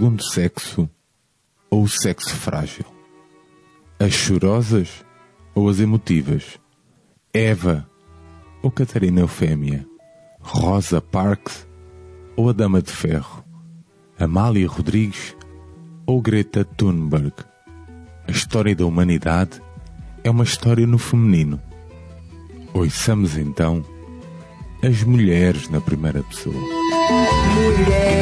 segundo sexo ou o sexo frágil? As chorosas ou as emotivas? Eva ou Catarina Eufémia? Rosa Parks ou a Dama de Ferro? Amália Rodrigues ou Greta Thunberg? A história da humanidade é uma história no feminino. Ouçamos então as mulheres na primeira pessoa. Mulher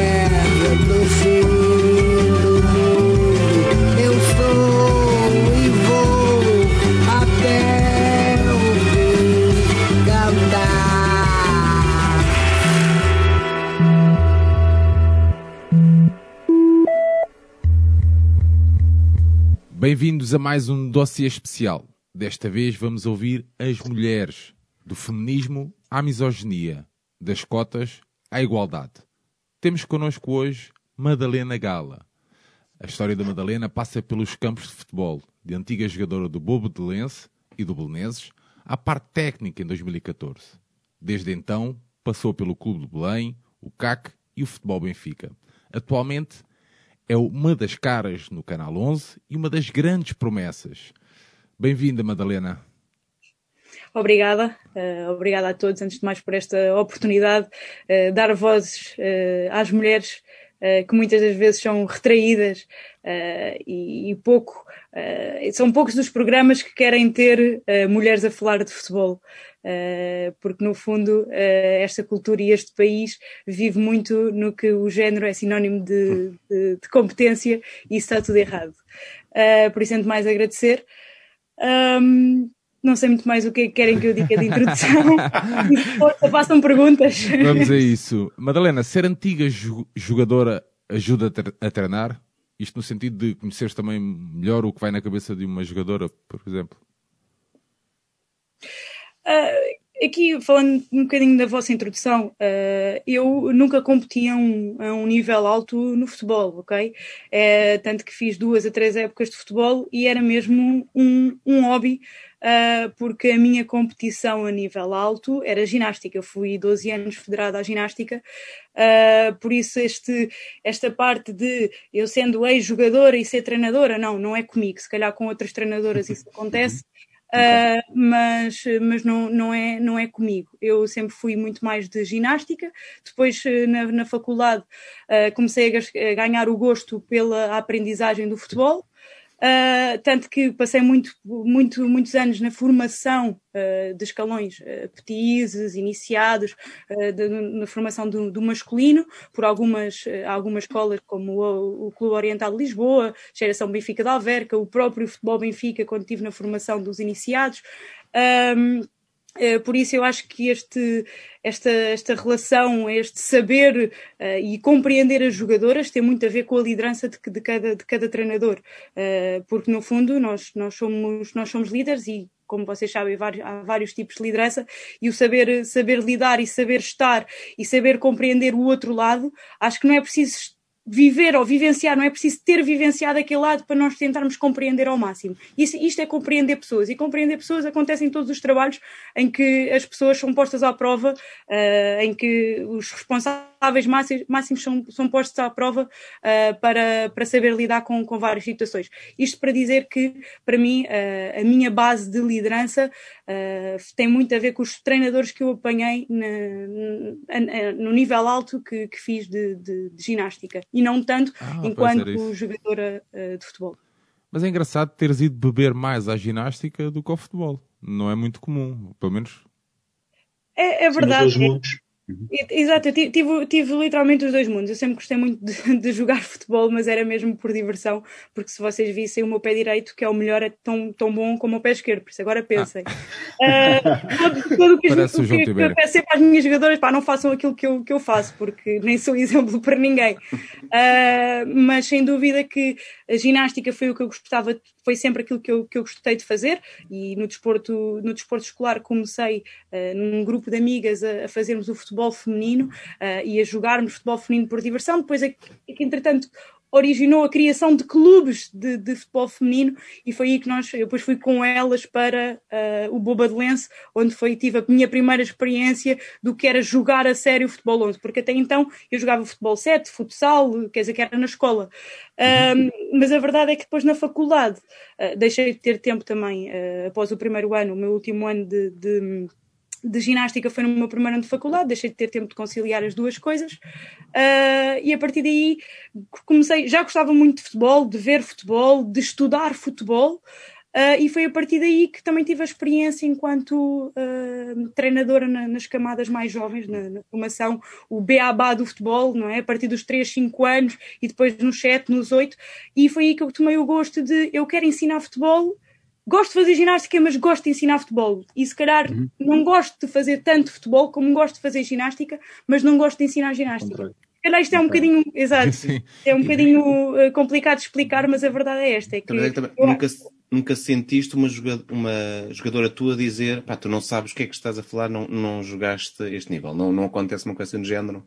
Bem-vindos a mais um dossiê especial. Desta vez vamos ouvir as mulheres, do feminismo à misoginia, das cotas à igualdade. Temos connosco hoje Madalena Gala. A história da Madalena passa pelos campos de futebol, de antiga jogadora do Bobo de Lense e do Belenenses, à parte técnica em 2014. Desde então, passou pelo Clube de Belém, o CAC e o Futebol Benfica. Atualmente, é uma das caras no Canal 11 e uma das grandes promessas. Bem-vinda, Madalena. Obrigada, uh, obrigada a todos, antes de mais, por esta oportunidade, uh, dar vozes uh, às mulheres que muitas das vezes são retraídas e, e, pouco. São poucos dos programas que querem ter mulheres a falar de futebol. porque no fundo esta cultura e este país vive muito no que o género é sinónimo de, de, de competência e isso está tudo errado. por isso, antes mais agradecer. Um, não sei muito mais o que querem que eu diga de introdução. Força, façam perguntas. Vamos a isso. Madalena, ser antiga jogadora ajuda a treinar? Isto no sentido de conheceres também melhor o que vai na cabeça de uma jogadora, por exemplo? Uh, aqui, falando um bocadinho da vossa introdução, uh, eu nunca competi a um, a um, nível alto no futebol, ok? É, tanto que fiz duas a três épocas de futebol e era mesmo um, um hobby uh, porque a minha competição a nível alto era ginástica. Eu fui 12 anos federada à ginástica, uh, por isso este, esta parte de eu sendo ex-jogadora e ser treinadora, não, não é comigo. Se calhar com outras treinadoras isso acontece. Uh, mas mas não, não, é, não é comigo. Eu sempre fui muito mais de ginástica. Depois, na, na faculdade, uh, comecei a, ganhar o gosto pela aprendizagem do futebol. Uh, tanto que passei muito, muito, muitos anos na formação uh, de escalões uh, petizes, iniciados, de, na formação do, do, masculino, por algumas, algumas escolas como o, o, Clube Oriental de Lisboa, Geração Benfica de Alverca, o próprio Futebol Benfica, quando estive na formação dos iniciados. Por isso eu acho que este, esta, esta relação, este saber uh, e compreender as jogadoras tem muito a ver com a liderança de, de cada, de cada treinador, uh, porque no fundo nós, nós, somos, nós somos líderes e como vocês sabem, há vários tipos de liderança, e o saber, saber lidar e saber estar e saber compreender o outro lado, acho que não é preciso viver ou vivenciar, não é preciso ter vivenciado aquele lado para nós tentarmos compreender ao máximo. Isso, isto é compreender pessoas, e compreender pessoas acontece em todos os trabalhos em que as pessoas são postas à prova, uh, em que os responsáveis máximos, máximos são, são postos à prova uh, para, para saber lidar com, com várias situações. Isto para dizer que, para mim, uh, a minha base de liderança tem muito a ver com os treinadores que eu apanhei na, na, no nível alto que, que fiz de, de, de ginástica e não tanto ah, enquanto jogadora uh, de futebol. Mas é engraçado teres ido beber mais à ginástica do que ao futebol. Não é muito comum, pelo menos. É, é verdade. Uhum. Exato, eu tive, tive, literalmente os dois mundos. Eu sempre gostei muito de, de, jogar futebol, mas era mesmo por diversão, porque se vocês vissem o meu pé direito, que é o melhor, é tão, tão bom como o pé esquerdo, por isso agora pensem. Ah. Uh, o que, Parece o que, que eu peço sempre às minhas jogadoras, pá, não façam aquilo que eu, que eu faço, porque nem sou exemplo para ninguém. Uh, mas sem dúvida que a ginástica foi o que eu gostava, foi sempre aquilo que eu, que eu gostei de fazer, e no desporto, no desporto escolar comecei uh, num grupo de amigas a, a fazermos o futebol feminino uh, e a jogarmos futebol feminino por diversão. Depois é que, é que entretanto, originou a criação de clubes de, de, futebol feminino e foi aí que nós, eu depois fui com elas para uh, o Bobadelense, onde foi, tive a minha primeira experiência do que era jogar a sério futebol 11, porque até então eu jogava futebol 7, futsal, quer dizer que era na escola. Uh, mas a verdade é que depois na faculdade uh, deixei de ter tempo também, após o primeiro ano, o meu último ano de, de de ginástica foi no meu primeiro ano de faculdade, deixei de ter tempo de conciliar as duas coisas uh, e a partir daí comecei, já gostava muito de futebol, de ver futebol, de estudar futebol uh, e foi a partir daí que também tive a experiência enquanto uh, treinadora na, nas camadas mais jovens, na, na, formação, o beabá do futebol, não é? A partir dos 3, 5 anos e depois nos 7, nos 8 e foi aí que eu tomei o gosto de eu quero ensinar futebol gosto de fazer ginástica, mas gosto de ensinar futebol. E se calhar uhum. não gosto de fazer tanto futebol como gosto de fazer ginástica, mas não gosto de ensinar ginástica. Se calhar isto é um bocadinho, exato, Sim. é um bocadinho uh, complicado de explicar, mas a verdade é esta. É que também, também, nunca, nunca sentiste uma jogadora, uma jogadora tua dizer, pá, tu não sabes o que é que estás a falar, não, não jogaste este nível. Não, não acontece uma coisa do género.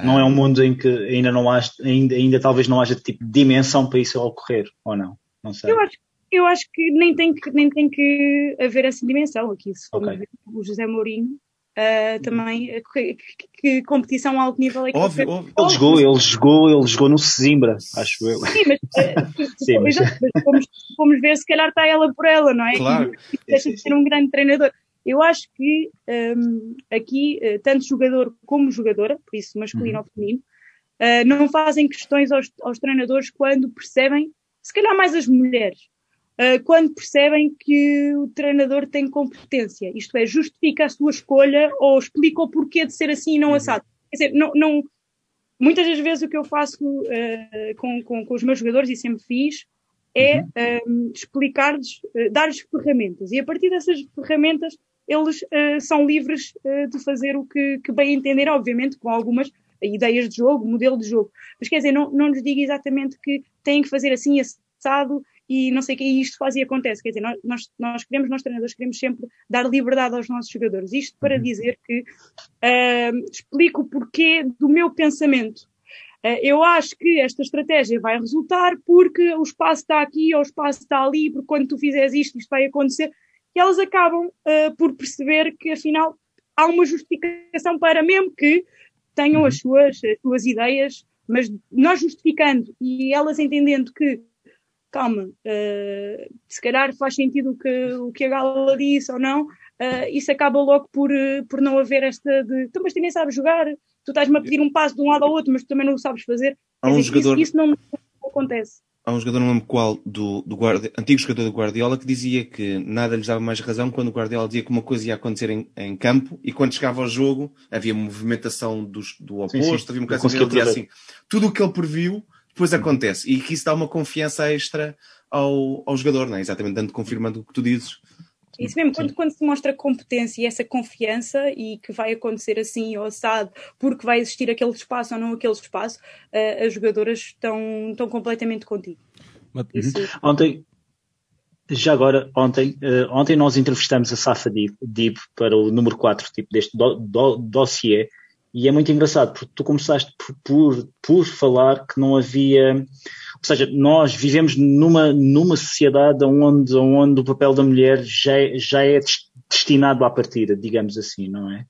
Não é um mundo em que ainda não há, ainda, ainda talvez não haja tipo de dimensão para isso ocorrer, ou não? Não sei. Eu acho, eu acho que nem tem que, nem tem que haver essa dimensão aqui. Se for okay. o José Mourinho, uh, também, eh, que, que, competição a alto nível é que óbvio, óbvio. Ele jogou, ele jogou, ele jogou no Sesimbra, acho eu. Sim, mas, uh, Sim, mas... Fomos, fomos, ver se calhar está ela por ela, não é? Claro. E, deixa de ser um grande treinador. Eu acho que um, aqui, uh, tanto jogador como jogadora, por isso masculino uhum. ou feminino, uh, não fazem questões aos, aos treinadores quando percebem, se calhar mais as mulheres, quando percebem que o treinador tem competência. Isto é, justifica a sua escolha ou explica o porquê de ser assim e não uhum. assado. Quer dizer, não, não, muitas das vezes o que eu faço uh, com, com, com, os meus jogadores, e sempre fiz, é uhum. explicar-lhes, uh, dar-lhes ferramentas. E a partir dessas ferramentas, eles uh, são livres de fazer o que, que bem entenderem, obviamente, com algumas ideias de jogo, modelo de jogo. Mas quer dizer, não, não lhes digo exatamente que têm que fazer assim assado e não sei o que, e isto faz e acontece. Quer dizer, nós, nós queremos, nós treinadores queremos sempre dar liberdade aos nossos jogadores. Isto para uhum. dizer que uh, explico o porquê do meu pensamento. Uh, eu acho que esta estratégia vai resultar porque o espaço está aqui ou o espaço está ali, porque quando tu fizeres isto, isto vai acontecer. E elas acabam uh, por perceber que, afinal, há uma justificação para, mesmo que tenham as uhum. suas, as suas ideias, mas nós justificando e elas entendendo que calma, uh, se calhar faz sentido o que, o que a Gala disse ou não, uh, isso acaba logo por, uh, por não haver esta de, então, mas tu nem sabes jogar, tu estás-me a pedir um passo de um lado ao outro, mas tu também não o sabes fazer. Há um dizer, jogador... Isso, isso não, acontece. Há um jogador, não lembro qual, do, do Guardi... antigo jogador do Guardiola, que dizia que nada lhes dava mais razão quando o Guardiola dizia que uma coisa ia acontecer em, em campo e quando chegava ao jogo havia movimentação dos, do oposto, sim, sim. havia uma coisa assim, tudo o que ele previu depois acontece. E que isso dá uma confiança extra ao, ao jogador, não é? Exatamente, dando confirmando o que tu dizes. Isso mesmo, quando, quando se mostra competência e essa confiança e que vai acontecer assim ou assado, porque vai existir aquele espaço ou não aquele espaço, uh, as jogadoras estão, estão completamente contigo. Isso... Ontem, já agora, ontem, uh, ontem nós entrevistamos a Safa Dib, Dib para o número 4 tipo, deste do, do, dossiê e é muito engraçado, porque tu começaste por, por, por, falar que não havia. Ou seja, nós vivemos numa, numa sociedade onde, onde o papel da mulher já já é destinado à partida, digamos assim, não é?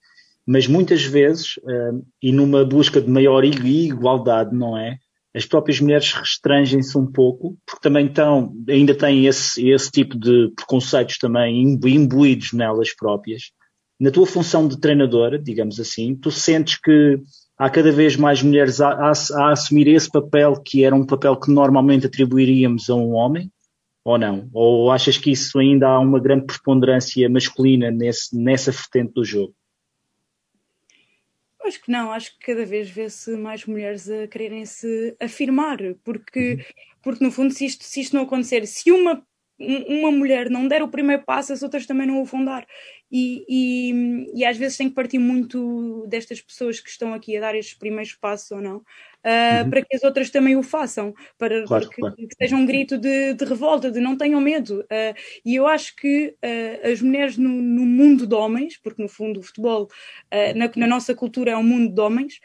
Mas muitas vezes, uh, e numa busca de maior igualdade, não é? As próprias mulheres restrangem-se um pouco, porque também estão, ainda têm esse, esse tipo de preconceitos também imbuídos nelas próprias na tua função de treinadora, digamos assim, tu sentes que há cada vez mais mulheres a, a, a, assumir esse papel que era um papel que normalmente atribuiríamos a um homem, ou não? Ou achas que isso ainda há uma grande preponderância masculina nesse, nessa vertente do jogo? Acho que não, acho que cada vez vê-se mais mulheres a quererem se afirmar, porque, uhum. porque no fundo, se isto, se isto não acontecer, se uma uma mulher não der o primeiro passo, as outras também não o vão dar. E, e, e, às vezes tem que partir muito destas pessoas que estão aqui a dar estes primeiros passos ou não, uh, uhum. para que as outras também o façam, para claro, que, claro. que, seja um grito de, de revolta, de não tenham medo. Uh, e eu acho que uh, as mulheres no, no, mundo de homens, porque no fundo o futebol, na, na, nossa cultura é um mundo de homens,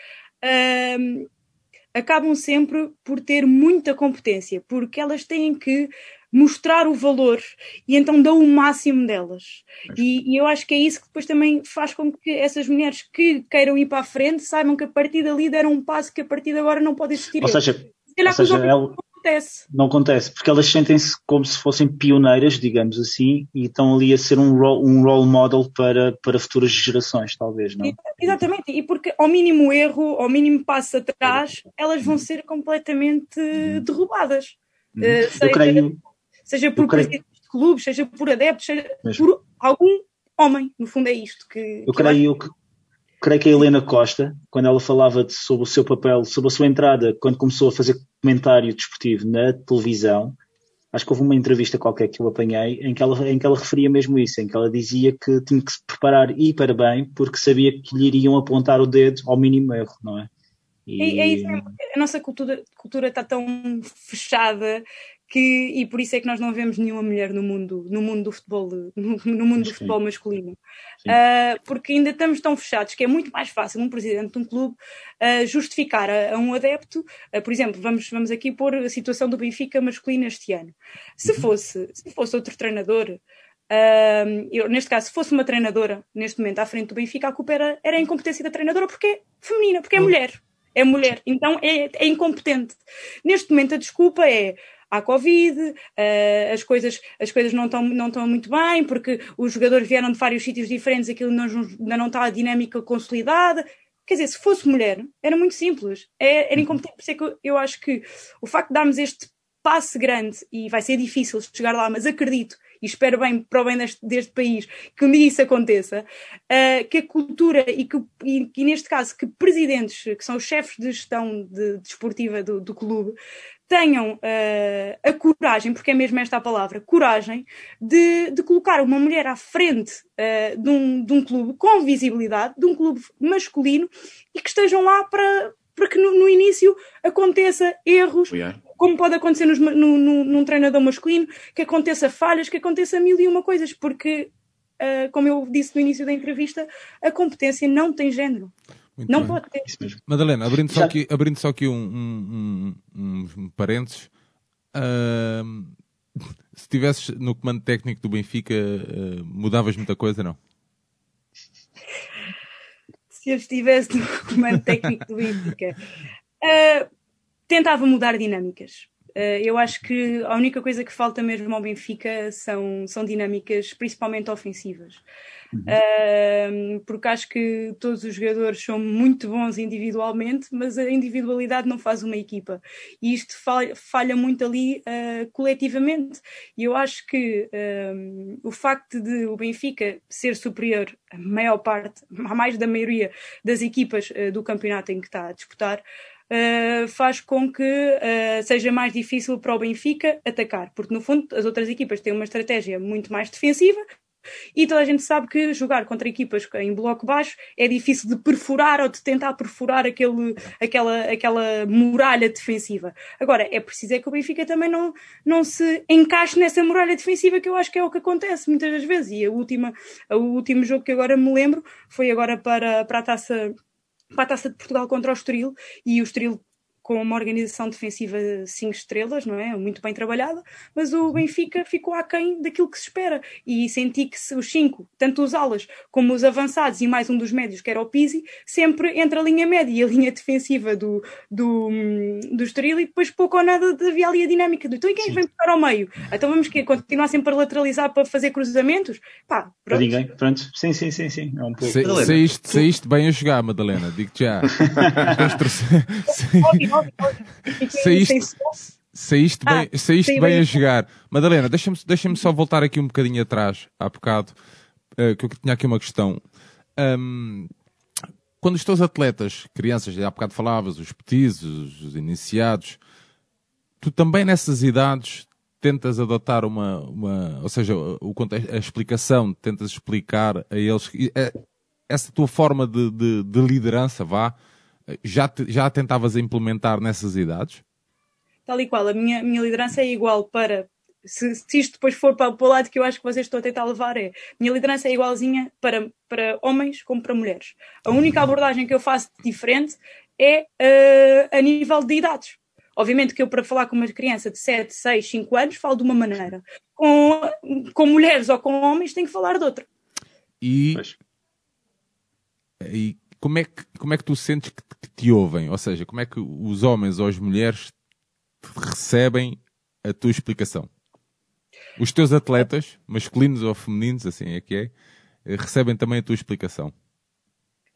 acabam sempre por ter muita competência, porque elas têm que mostrar o valor e então dão o máximo delas. E, e, eu acho que é isso que depois também faz com que essas mulheres que queiram ir para a frente saibam que a partir dali deram um passo que a partir de agora não pode existir. Ou seja, se calhar ou seja, ela... não acontece. Não acontece, porque elas sentem-se como se fossem pioneiras, digamos assim, e estão ali a ser um role, um role model para, para futuras gerações, talvez, não? Exatamente, e porque ao mínimo erro, ao mínimo passo atrás, elas vão ser completamente derrubadas. Uhum. Uh, eu creio seja por presidentes de clubes, seja por adeptos, seja Mesmo. por algum homem. No fundo, é isto que. Eu que creio eu que. Creio que a Helena Costa, quando ela falava de, sobre o seu papel, sobre a sua entrada, quando começou a fazer comentário desportivo na televisão, acho que houve uma entrevista qualquer que eu apanhei em que ela, em que ela referia mesmo isso, em que ela dizia que tinha que se preparar e para bem, porque sabia que lhe iriam apontar o dedo ao mínimo erro, não é? E... É, é isso, a nossa cultura, cultura está tão fechada que, e por isso é que nós não vemos nenhuma mulher no mundo, no mundo do futebol, no, no mundo do futebol masculino. Uh, porque ainda estamos tão fechados que é muito mais fácil um presidente de um clube uh, justificar a, a, um adepto, uh, por exemplo, vamos, vamos aqui pôr a situação do Benfica masculino este ano. Se uhum. fosse, se fosse outro treinador, eu, neste caso, se fosse uma treinadora, neste momento, à frente do Benfica, a culpa era, era a incompetência da treinadora, porque é feminina, porque é uhum. mulher. É mulher, então é, é incompetente. Neste momento, a desculpa é há Covid, uh, as, coisas, as coisas não estão não estão muito bem, porque os jogadores vieram de vários sítios diferentes, aquilo não, ainda não está a dinâmica consolidada. Quer dizer, se fosse mulher, era muito simples, é, era incompetente. Por isso é que eu, eu acho que o facto de darmos este passe grande, e vai ser difícil chegar lá, mas acredito e espero bem para o bem deste, deste país que um dia isso aconteça, uh, que a cultura e que, e, e, neste caso, que presidentes, que são os chefes de gestão de, desportiva do, do clube, tenham uh, a coragem, porque é mesmo esta a palavra, coragem, de, de colocar uma mulher à frente uh, de, um, de um clube com visibilidade, de um clube masculino, e que estejam lá para, para que no, no início aconteça erros, como pode acontecer nos, no, no, num treinador masculino, que aconteça falhas, que aconteça mil e uma coisas, porque, uh, como eu disse no início da entrevista, a competência não tem género. Muito não bem. pode ter. Madalena, abrindo só aqui, abrindo só aqui um, um, um, um parênteses, uh, se estivesses no comando técnico do Benfica, uh, mudavas muita coisa, não? Se eu estivesse no comando técnico do Benfica, uh, tentava mudar dinâmicas. Uh, eu acho que a única coisa que falta mesmo ao Benfica são, são dinâmicas, principalmente ofensivas. Uhum. Uh, porque acho que todos os jogadores são muito bons individualmente, mas a individualidade não faz uma equipa. E isto falha, falha muito ali uh, coletivamente. E eu acho que o facto de o Benfica ser superior a maior parte, a mais da maioria das equipas do campeonato em que está a disputar, uh, faz com que uh, seja mais difícil para o Benfica atacar, porque no fundo as outras equipas têm uma estratégia muito mais defensiva. E toda a gente sabe que jogar contra equipas em bloco baixo é difícil de perfurar ou de tentar perfurar aquele, aquela, aquela muralha defensiva. Agora, é preciso é que o Benfica também não, não se encaixe nessa muralha defensiva, que eu acho que é o que acontece muitas das vezes. E a última, o último jogo que agora me lembro foi agora para, para a taça para a Taça de Portugal contra o Estoril e o Estoril com uma organização defensiva cinco estrelas, não é? Muito bem trabalhada, mas o Benfica ficou aquém daquilo que se espera. E senti que os cinco, tanto os alas como os avançados e mais um dos médios, que era o Pizzi, sempre entre a linha média e a linha defensiva do, do, do Estoril e depois pouco ou nada havia ali a dinâmica do então e quem Sim. vem ficar ao meio? Então vamos que continuar sempre a lateralizar para fazer cruzamentos? Pá, pronto. ninguém, pronto. Sim, sim, sim, sim. É um pouco. saíste, saíste bem a jogar, Madalena, digo-te já. saíste, saíste bem, ah, saíste bem a jogar. Madalena, deixa-me deixa só voltar aqui um bocadinho atrás, há bocado, uh, que eu tinha aqui uma questão. Um, quando os teus atletas, crianças, há bocado falavas, os petis, os, os iniciados, tu também nessas idades tentas adotar uma, uma ou seja, o, a explicação, tentas explicar a eles eh, essa tua forma de, de, de liderança, vá, já, te, já tentavas implementar nessas idades? Tal e qual, a minha, minha liderança é igual para. Se, se isto depois for para, para o lado que eu acho que vocês estão a tentar levar, é. Minha liderança é igualzinha para, para homens como para mulheres. A única abordagem que eu faço diferente é uh, a nível de idades. Obviamente que eu, para falar com uma criança de 7, 6, 5 anos, falo de uma maneira. Com, com mulheres ou com homens, tenho que falar de outra. E, e como, é que, como é que tu sentes que, que te ouvem? Ou seja, como é que os homens ou as mulheres recebem a tua explicação? Os teus atletas, masculinos ou femininos, assim é que é, recebem também a tua explicação?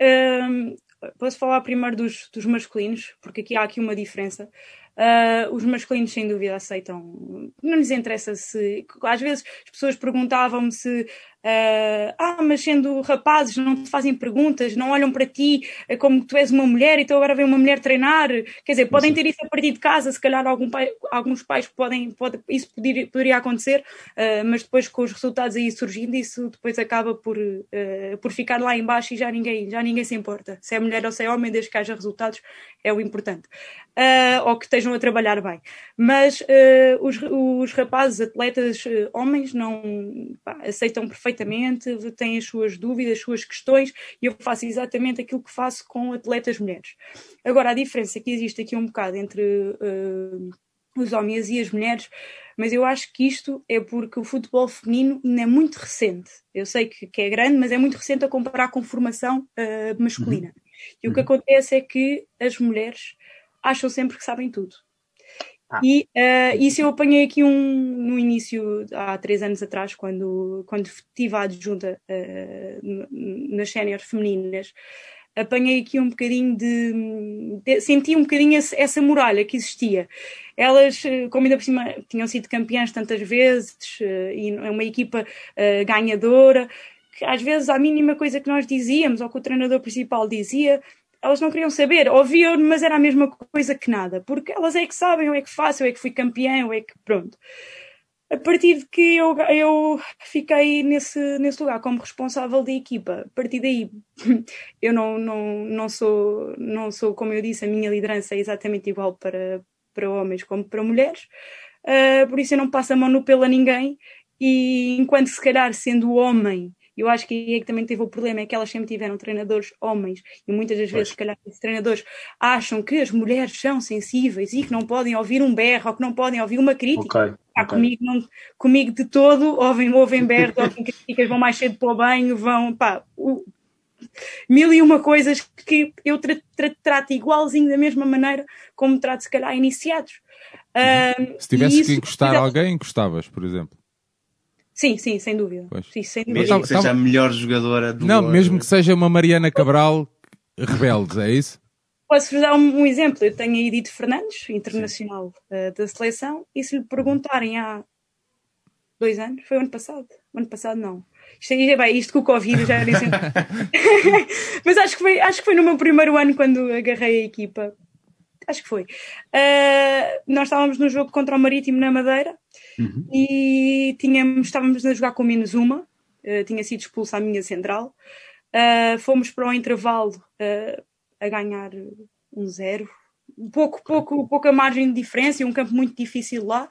Um, posso falar primeiro dos, dos masculinos, porque aqui há aqui uma diferença. Uh, os masculinos, sem dúvida, aceitam. Não lhes interessa se. Às vezes as pessoas perguntavam-me se Uh, ah, mas sendo rapazes não te fazem perguntas, não olham para ti é como tu és uma mulher, então agora vem uma mulher treinar. Quer dizer, podem ter isso a partir de casa, se calhar algum pai, alguns pais podem, pode, isso poderia, poderia acontecer, uh, mas depois com os resultados aí surgindo, isso depois acaba por, uh, por ficar lá embaixo e já ninguém, já ninguém se importa. Se é mulher ou se é homem, desde que haja resultados, é o importante. ou que estejam a trabalhar bem. Mas os, os rapazes, atletas, homens, não pá, aceitam perfeitamente perfeitamente, têm as suas dúvidas, as suas questões, e eu faço exatamente aquilo que faço com atletas mulheres. Agora, a diferença que existe aqui um bocado entre uh, os homens e as mulheres, mas eu acho que isto é porque o futebol feminino ainda é muito recente. Eu sei que, que é grande, mas é muito recente a comparar com formação uh, masculina. Uhum. E o que uhum. acontece é que as mulheres acham sempre que sabem tudo. Ah. E uh, isso eu apanhei aqui um, no início, há três anos atrás, quando, quando estive à adjunta uh, nas séniores femininas, apanhei aqui um bocadinho de, de, senti um bocadinho essa muralha que existia. Elas, eh, como ainda por cima tinham sido campeãs tantas vezes, uh, e é uma equipa ganhadora, que às vezes a mínima coisa que nós dizíamos, ou que o treinador principal dizia, elas não queriam saber, ouviam, mas era a mesma coisa que nada, porque elas é que sabem, eu é que faço, eu é que fui campeã, eu é que pronto. A partir de que eu, eu fiquei nesse, nesse lugar como responsável da equipa, a partir daí eu não, não, não, sou, não sou, como eu disse, a minha liderança é exatamente igual para, para homens como para mulheres, uh, por isso eu não passo a mão no pelo a ninguém, e enquanto se calhar sendo homem eu acho que aí é que também teve o problema, é que elas sempre tiveram treinadores homens e muitas das vezes, se calhar, esses treinadores acham que as mulheres são sensíveis e que não podem ouvir um berro ou que não podem ouvir uma crítica. Okay, ah, okay. Comigo, não, comigo de todo, ouvem, ouvem berro, ouvem críticas, vão mais cedo para o banho, vão, pá, o, mil e uma coisas que eu tra tra trato igualzinho da mesma maneira como trato, se calhar, iniciados. Uh, se tivesse que encostar alguém, encostavas, por exemplo. Sim, sim, sem dúvida. Sim, sem dúvida. Mesmo que seja a melhor jogadora do Não, mesmo que seja uma Mariana Cabral rebelde, é isso? Posso-vos dar um, um, exemplo. Eu tenho a Edith Fernandes, internacional uh, da seleção, e se lhe perguntarem há dois anos, foi o ano passado. O ano passado não. Isto, é, bem, isto com o Covid já era Mas acho que, foi, acho que foi no meu primeiro ano quando agarrei a equipa. Acho que foi. Uh, nós estávamos no jogo contra o Marítimo na Madeira Uhum. E tínhamos, estávamos a jogar com menos uma, uh, tinha sido expulsa a minha central. Uh, fomos para o intervalo uh, a ganhar um zero, pouco, pouco, pouca margem de diferença, um campo muito difícil lá.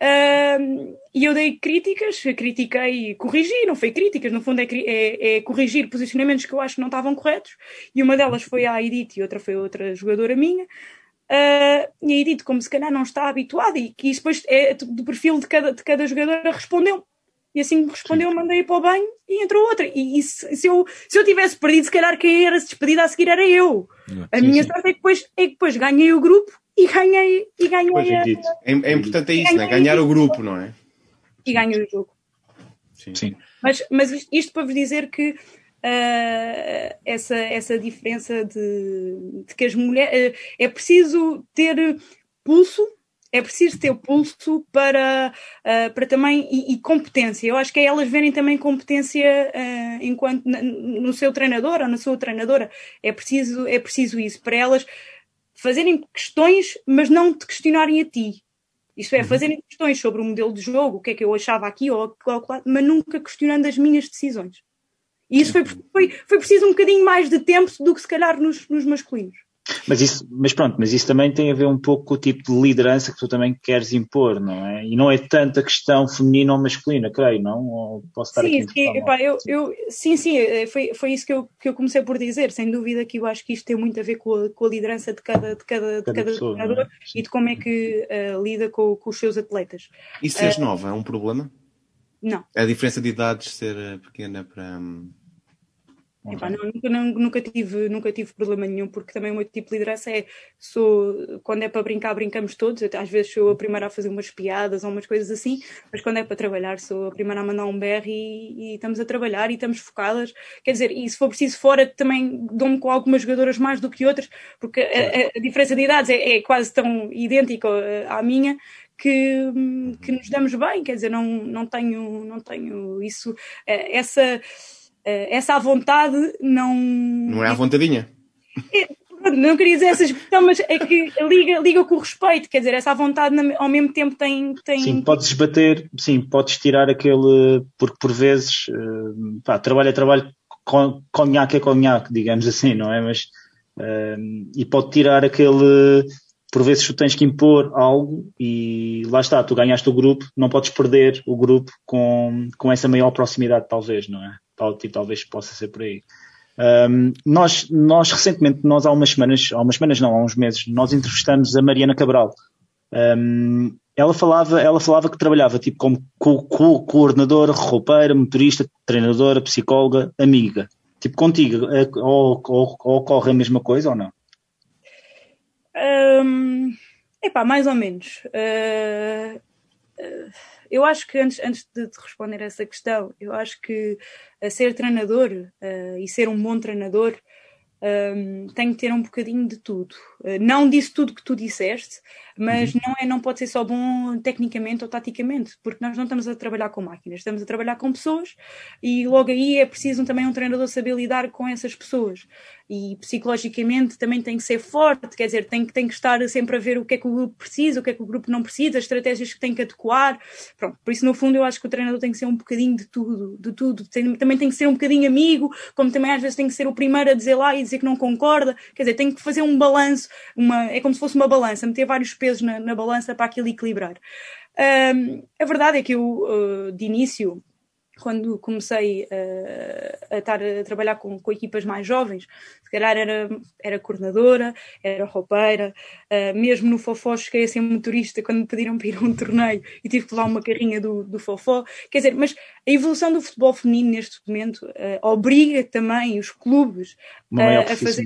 Uh, e eu dei críticas, critiquei corrigi, não foi críticas, no fundo é, é, é, corrigir posicionamentos que eu acho que não estavam corretos, e uma delas foi a Edith e outra foi outra jogadora minha. Uh, e aí dito, como se calhar não está habituado e que isso depois é do perfil de cada, de cada jogadora, respondeu. E assim respondeu, mandei para o banho e entrou outra. E, e se, se, eu, se eu tivesse perdido, se calhar quem era se despedida a seguir era eu. a sim, minha sim. sorte é que, depois, é que depois ganhei o grupo e ganhei, e ganhei pois, a, é, é importante é isso, né? ganhar o grupo, não é? E ganhei o jogo. Sim. sim. Mas, mas isto, isto para vos dizer que uh, essa, essa diferença de, de que as mulheres. Uh, é preciso ter pulso é preciso ter pulso para, uh, para também e, e, competência. Eu acho que é elas verem também competência uh, enquanto no seu treinador ou na sua treinadora. É preciso, é preciso isso para elas fazerem questões, mas não te questionarem a ti. Isto é, uhum. fazerem questões sobre o modelo de jogo, o que é que eu achava aqui ou, ou mas nunca questionando as minhas decisões. E isso foi, foi, foi preciso um bocadinho mais de tempo do que se calhar nos, nos masculinos. Mas, isso, mas pronto, mas isso também tem a ver um pouco com o tipo de liderança que tu também queres impor, não é? E não é tanto a questão feminina ou masculina, creio, não? Ou posso estar sim, aqui sim, epá, eu, eu, sim, sim, eh, foi, foi isso que eu, que eu comecei por dizer, sem dúvida que eu acho que isto tem muito a ver com a, com a liderança de cada, de cada, de Cada cada pessoa, treinador não é? e de como é que eh, lida com, com os seus atletas. E se és nova, é um problema? Não, A diferença de idades ser eh, pequena para. Epá, não, nunca, não- nunca, tive, nunca tive problema nenhum, porque também o meu tipo de liderança é, sou, quando é para brincar, brincamos todos, às vezes sou a primeira a fazer umas piadas ou umas coisas assim, mas quando é para trabalhar, sou a primeira a mandar um BR e, e estamos a trabalhar e estamos focadas, quer dizer, e se for preciso fora, também dou-me com algumas jogadoras mais do que outras, porque a, a- diferença de idades é, é quase tão idêntica eh, à minha, que, que nos damos bem, quer dizer, não, não tenho, não tenho isso, eh, essa, essa à vontade não. Não é à vontadinha. Não queria dizer essa expressão, mas é que liga, liga com o respeito, quer dizer, essa à vontade ao mesmo tempo tem. tem Sim, podes bater, sim, podes tirar aquele, porque por vezes, eh, pá, trabalho é trabalho, con- conhaque é conhaque, digamos assim, não é? Mas, eh, e pode tirar aquele, por vezes tu tens que impor algo e lá está, tu ganhaste o grupo, não podes perder o grupo com, com essa maior proximidade, talvez, não é? Tal, tipo, talvez possa ser por aí. Um, nós, nós recentemente, nós há umas semanas, há umas semanas não, há uns meses, nós entrevistamos a Mariana Cabral. Um, ela falava, ela falava que trabalhava tipo como co co coordenadora, roupeira, motorista, treinadora, psicóloga, amiga. Tipo contigo, é- ou, ou- ou ocorre a mesma coisa ou não? Hum, epá, mais ou menos. Uh, eu acho que antes, antes de responder a essa questão, eu acho que a ser treinador uh, e ser um bom treinador um, tem que ter um bocadinho de tudo. Uh, não disse tudo que tu disseste, mas não, é, não pode ser só bom tecnicamente ou taticamente, porque nós não estamos a trabalhar com máquinas, estamos a trabalhar com pessoas e logo aí é preciso também um treinador saber lidar com essas pessoas. E psicologicamente também tem que ser forte, quer dizer, tem que, tem que estar sempre a ver o que é que o grupo precisa, o que é que o grupo não precisa, as estratégias que tem que adequar. Pronto, por isso, no fundo, eu acho que o treinador tem que ser um bocadinho de tudo, de tudo. Tem- também tem que ser um bocadinho amigo, como também às vezes tem que ser o primeiro a dizer lá e dizer que não concorda. Quer dizer, tem que fazer um balanço, uma, é como se fosse uma balança, meter vários pesos na, na balança para aquilo equilibrar. Hum, a verdade é que eu, uh, de início, quando comecei uh, a estar a trabalhar com, com equipas mais jovens, se calhar era, era coordenadora, era roupeira, uh, mesmo no Fofó cheguei a ser motorista quando me pediram para ir a um torneio e tive que levar uma carrinha do, do Fofó. Quer dizer, mas a evolução do futebol feminino neste momento uh, obriga também os clubes maior a fazer.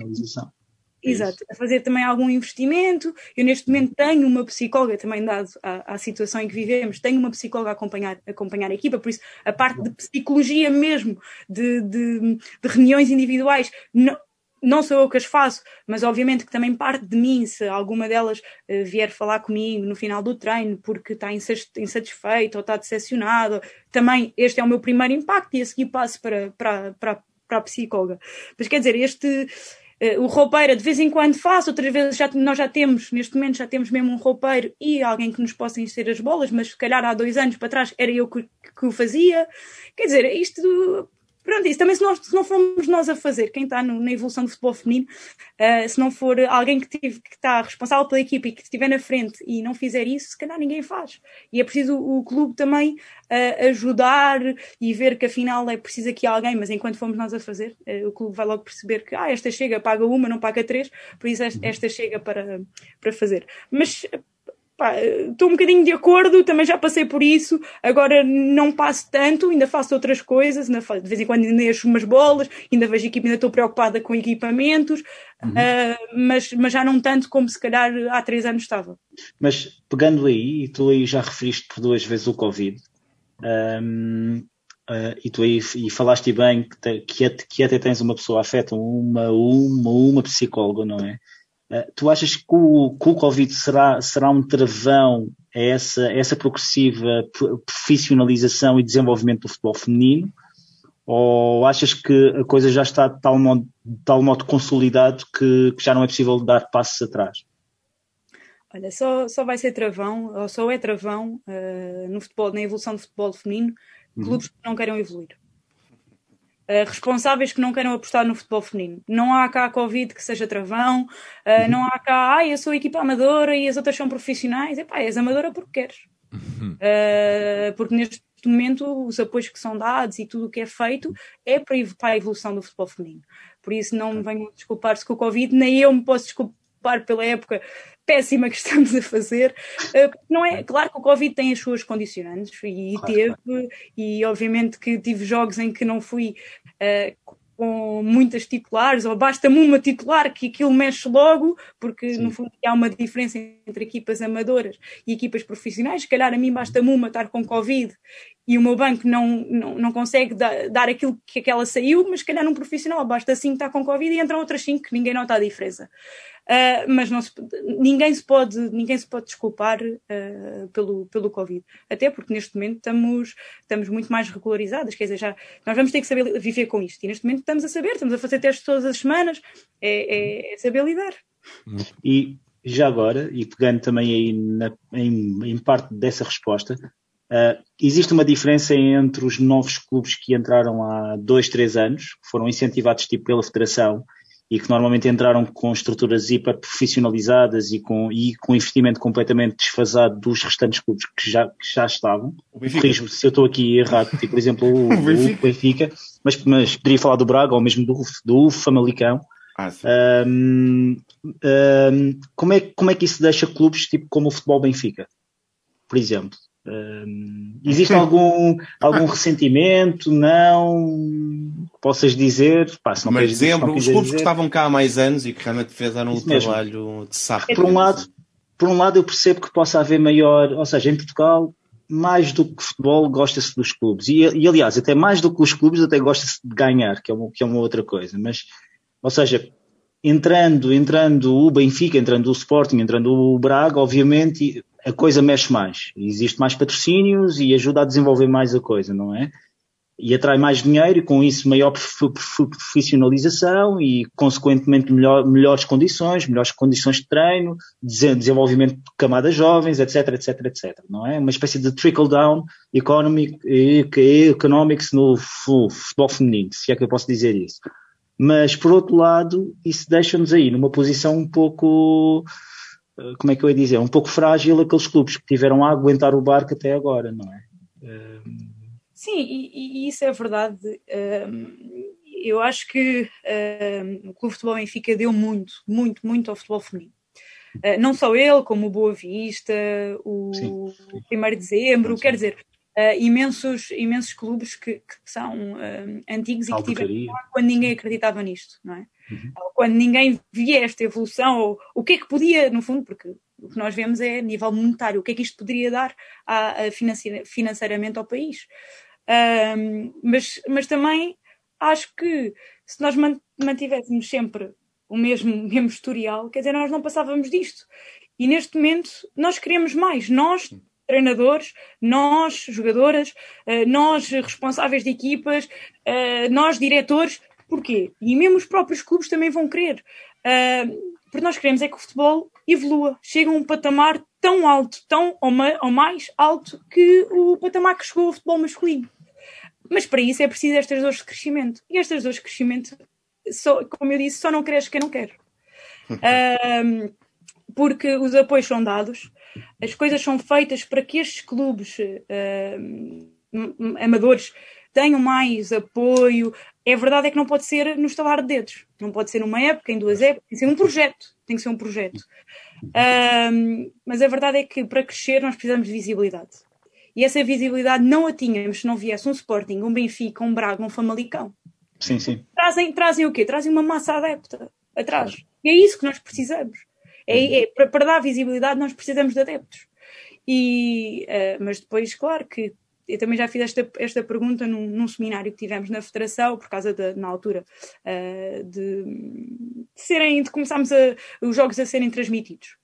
Exato, a fazer também algum investimento. Eu neste momento tenho uma psicóloga, também dado à situação em que vivemos, tenho uma psicóloga a acompanhar, a acompanhar a equipa, por isso a parte de psicologia mesmo, de, de, de reuniões individuais, não, não sou eu que as faço, mas obviamente que também parte de mim, se alguma delas uh, vier falar comigo no final do treino porque está insatisfeita ou está decepcionada, também este é o meu primeiro impacto e a seguir passo para, para, para, para a psicóloga. Mas quer dizer, este Uh, o roupeiro de vez em quando faz, outras vezes já, nós já temos, neste momento já temos mesmo um roupeiro e alguém que nos possa encher as bolas, mas se calhar há dois anos para trás era eu que, que o fazia. Quer dizer, isto Pronto, isso também se, nós, se não formos nós a fazer, quem está no, na evolução do futebol feminino, uh, se não for alguém que, tive, que está responsável pela equipa e que estiver na frente e não fizer isso, se calhar ninguém faz. E é preciso o, o clube também uh, ajudar e ver que afinal é preciso aqui alguém, mas enquanto formos nós a fazer, uh, o clube vai logo perceber que ah, esta chega, paga uma, não paga três, por isso esta, esta chega para, para fazer. Mas estou um bocadinho de acordo, também já passei por isso, agora não passo tanto, ainda faço outras coisas, ainda faço, de vez em quando ainda encho umas bolas, ainda vejo equipa, ainda estou preocupada com equipamentos, uhum. uh, mas, mas já não tanto como se calhar há três anos estava. Mas pegando aí, e tu aí já referiste por duas vezes o Covid, um, uh, e tu aí e falaste bem que, te, que, até, que até tens uma pessoa afeta, uma, uma, uma psicóloga, não é? Uh, tu achas que o, que o Covid será, será um travão a essa, a essa progressiva profissionalização e desenvolvimento do futebol feminino? Ou achas que a coisa já está de tal modo, de tal modo consolidado que, que já não é possível dar passos atrás? Olha, só, só vai ser travão, ou só é travão uh, no futebol, na evolução do futebol feminino, clubes uhum. que não queiram evoluir. Uh, responsáveis que não queiram apostar no futebol feminino. Não há cá Covid que seja travão, uh, não há cá, ah, eu sou equipa amadora e as outras são profissionais. Epá, és amadora porque queres. Uh, porque neste momento os apoios que são dados e tudo o que é feito é para, para a evolução do futebol feminino. Por isso não me venham desculpar-se com o Covid, nem eu me posso desculpar pela época péssima que estamos a fazer. Não é, claro que o Covid tem as suas condicionantes e claro, teve, claro. e obviamente que tive jogos em que não fui uh, com muitas titulares, ou basta-me uma titular que aquilo mexe logo, porque Sim. no fundo há uma diferença entre equipas amadoras e equipas profissionais. Se calhar a mim basta-me uma estar com Covid e o meu banco não, não, não consegue dar, dar aquilo que aquela saiu, mas se calhar num profissional basta cinco estar com Covid e entram outras cinco que ninguém nota a diferença. Uh, mas não se, ninguém, se pode, ninguém se pode desculpar uh, pelo, pelo Covid. Até porque neste momento estamos, estamos muito mais regularizadas, quer dizer, já, nós vamos ter que saber viver com isto. E neste momento estamos a saber, estamos a fazer testes todas as semanas, é, é, é saber lidar. E já agora, e pegando também aí na, em, em parte dessa resposta, uh, existe uma diferença entre os novos clubes que entraram há dois, três anos, que foram incentivados tipo pela Federação, e que normalmente entraram com estruturas hiper profissionalizadas e com, e com investimento completamente desfasado dos restantes clubes que já, que já estavam. Corrijo se eu estou aqui errado, tipo, por exemplo, o, o Benfica, o Benfica mas, mas poderia falar do Braga ou mesmo do, do Famalicão. Ah, um, um, como, é, como é que isso deixa clubes tipo como o Futebol Benfica, por exemplo? Um, existe algum, algum ressentimento? Não? Possas dizer? Pá, se não Mas exemplo, os clubes dizer... que estavam cá há mais anos e que realmente fizeram um trabalho de saco. Por um, lado, por um lado, eu percebo que possa haver maior, ou seja, em Portugal, mais do que futebol, gosta-se dos clubes. E, e, aliás, até mais do que os clubes, até gosta-se de ganhar, que é, uma, que é uma outra coisa. Mas, ou seja, entrando, entrando o Benfica, entrando o Sporting, entrando o Braga, obviamente a coisa mexe mais. Existe mais patrocínios e ajuda a desenvolver mais a coisa, não é? E atrai mais dinheiro e com isso maior profissionalização e consequentemente melhor, melhores condições, melhores condições de treino, desenvolvimento de camadas jovens, etc, etc, etc. Não é? Uma espécie de trickle down economic, economics no futebol feminino, se é que eu posso dizer isso. Mas por outro lado, isso deixa-nos aí numa posição um pouco como é que eu ia dizer, um pouco frágil aqueles clubes que tiveram a aguentar o barco até agora, não é? Sim, e, e isso é verdade. Eu acho que o Clube de Futebol Benfica deu muito, muito, muito ao futebol feminino. Eh, não só ele, como o Boa Vista, o sim, sim. 1 de dezembro, sim. quer dizer, uh, imensos, imensos clubes que, que são uh, antigos e que tiveram quando ninguém acreditava nisto, não é? Uhum. Quando ninguém via esta evolução, ou o que é que podia, no fundo, porque o que nós vemos é a nível monetário, o que é que isto poderia dar a, a financeiramente ao país. mas, mas também acho que se nós mantivéssemos sempre o mesmo, mesmo historial, quer dizer, nós não passávamos disto. E neste momento nós queremos mais. Nós treinadores, nós, jogadoras, eh, nós, responsáveis de equipas, eh, nós, diretores. Porquê? E mesmo os próprios clubes também vão querer. Eh, porque nós queremos é que o futebol evolua, chegue a um patamar tão alto, tão ou mais alto que o patamar que chegou ao futebol masculino. Mas para isso é preciso estas dores de crescimento. E estas dores de crescimento, só, como eu disse, só não cresce quem não quer. porque os apoios são dados, as coisas são feitas para que estes clubes uh, amadores tenham mais apoio. É verdade é que não pode ser no estalar de dedos, não pode ser numa época, em duas épocas, tem que ser um projeto, tem que ser um projeto. Uh, mas a verdade é que para crescer nós precisamos de visibilidade. E essa visibilidade não a tínhamos se não viesse um Sporting, um Benfica, um Braga, um Famalicão. Sim, sim. Trazem, trazem o quê? Trazem uma massa adepta atrás. E é isso que nós precisamos. É, é para, dar visibilidade nós precisamos de adeptos. E, uh, mas depois, claro que eu também já fiz esta, esta pergunta num, num seminário que tivemos na Federação, por causa de, na altura, uh, de, de, serem, de começarmos a, os jogos a serem transmitidos.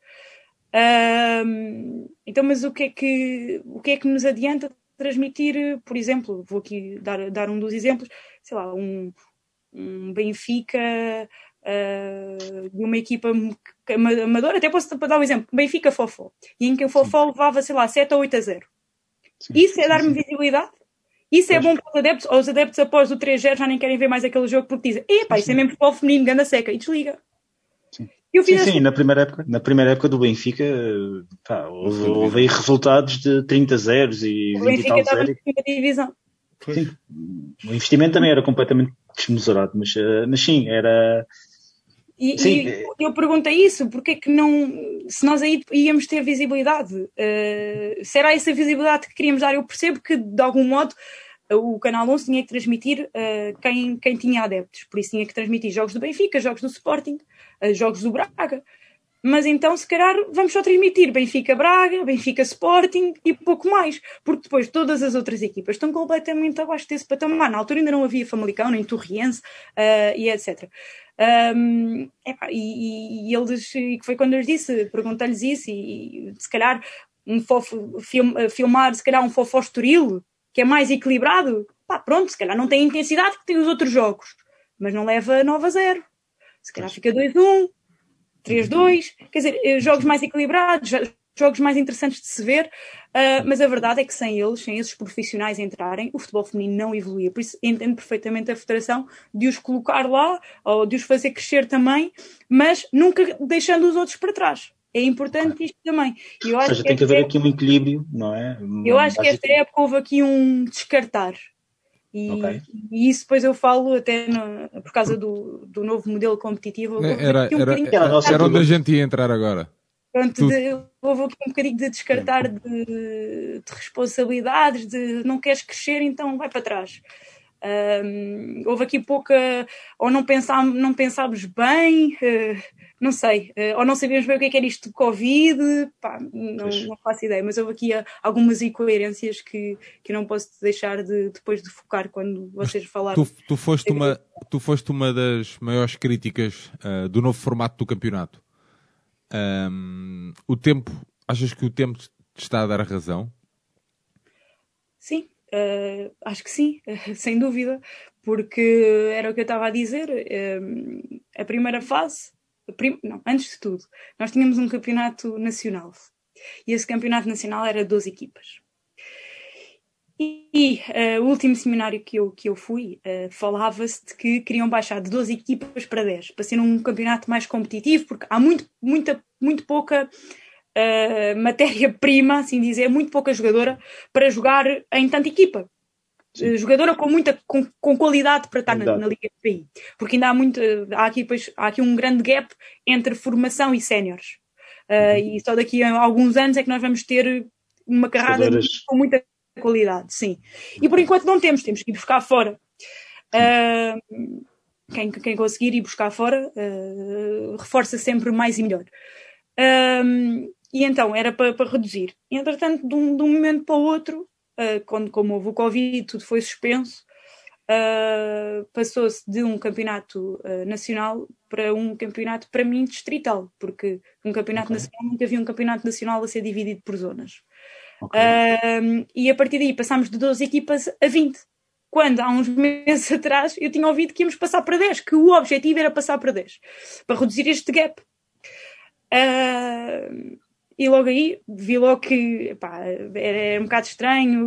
Uh, então, mas o que, é que, o que é que nos adianta transmitir, por exemplo, vou aqui dar, dar um dos exemplos, sei lá, um, um Benfica uh, de uma equipa amadora, até posso dar um exemplo, Benfica Fofó, e em que o Fofó levava, sei lá, 7 ou 8 a 0. Sim, Isso é dar-me visibilidade? Isso é bom para os adeptos, ou os adeptos após o 3-0 já nem querem ver mais aquele jogo porque dizem, epá, isso é mesmo futebol feminino, ganda seca, e desliga. Sim. Eu Sim, assim, na primeira época, na primeira época do Benfica, pá, houve, houve aí resultados de 30 zeros e o 20 e Benfica tal estava na segunda divisão. Sim. O investimento também era completamente desmesurado, mas, eh, mas sim, era. E, Sim. e eu perguntei isso, porque é que não, se nós aí íamos ter visibilidade, eh, será essa visibilidade que queríamos dar? Eu percebo que, de algum modo, o Canal 11 tinha que transmitir eh, quem, quem tinha adeptos, por isso tinha que transmitir jogos do Benfica, jogos do Sporting, eh, jogos do Braga. Mas então, se calhar, vamos só transmitir Benfica-Braga, Benfica-Sporting e pouco mais, porque depois todas as outras equipas estão completamente abaixo desse patamar. Na altura ainda não havia Famalicão, nem Torriense eh, e etc. Um, e, e eles, e que foi quando eu lhes disse, perguntei-lhes isso, e se calhar um fofo, film, filmar, se calhar um fofo Estoril, que é mais equilibrado, pá, pronto, se calhar não tem a intensidade que tem os outros jogos, mas não leva 9 a 0. Se calhar fica 2-1, 3-2, quer dizer, eh, jogos mais equilibrados, jo- jogos mais interessantes de se ver, ah, mas a verdade é que sem eles, sem esses profissionais entrarem, o futebol feminino não evoluía. Por isso entendo perfeitamente a Federação de os colocar lá, ou de os fazer crescer também, mas nunca deixando os outros para trás. É importante isto também. Eu Ou acho seja, que tem que haver época- aqui um equilíbrio, não é? eu acho que esta época houve aqui um descartar. E, Ok. e isso depois eu falo até no- por causa do, do novo modelo competitivo. Era, um era, Era era onde a gente ia entrar agora. Pronto, de, houve aqui um bocadinho de descartar de, de responsabilidades, de não queres crescer, então vai para trás. Ahm, houve aqui pouca, ou não, pensá, não pensámos bem, eh, não sei, eh, ou não sabíamos bem o que é que era isto de Covid, pá, não, não faço ideia, mas houve aqui ah, algumas incoerências que, que não posso deixar de depois de focar quando vocês falaram. Tu, tu, foste uma, tu foste uma das maiores críticas ah, do novo formato do campeonato. Ahm, o tempo, achas que o tempo te está a dar razão? Sim, eh, acho que sim, sem dúvida, porque era o que eu estava a dizer. eh, a primeira fase, a prim- não, antes de tudo, nós tínhamos um campeonato nacional e esse campeonato nacional era 12 equipas. E, e, eh, o último seminário que eu, que eu fui eh, falava-se de que queriam baixar de 12 equipas para 10, para ser um campeonato mais competitivo, porque há muito, muita, muito pouca uh, matéria-prima, assim dizer, muito pouca jogadora para jogar em tanta equipa. Uh, jogadora com muita com, com qualidade para estar na, na Liga de PI. Porque ainda há muito, há aqui, pois, há aqui um grande gap entre formação e séniores. Uh, E só daqui a alguns anos é que nós vamos ter uma carrada Jogadoras. com muita qualidade, sim. E por enquanto não temos, temos que ir buscar fora. Uh, quem, quem conseguir ir buscar fora uh, reforça sempre mais e melhor. E então era para, para reduzir. Entretanto, de um, de um momento para o outro, quando, como houve o Covid, tudo foi suspenso, uh, passou-se de um campeonato uh, nacional para um campeonato, para mim, distrital, porque um campeonato Ok. nacional nunca havia um campeonato nacional a ser dividido por zonas. Ok. Um, e a partir daí passámos de 12 equipas a 20. Quando há uns meses atrás eu tinha ouvido que íamos passar para 10, que o objetivo era passar para 10, para reduzir este gap. Uh, e logo aí vi logo que pá, era um bocado estranho,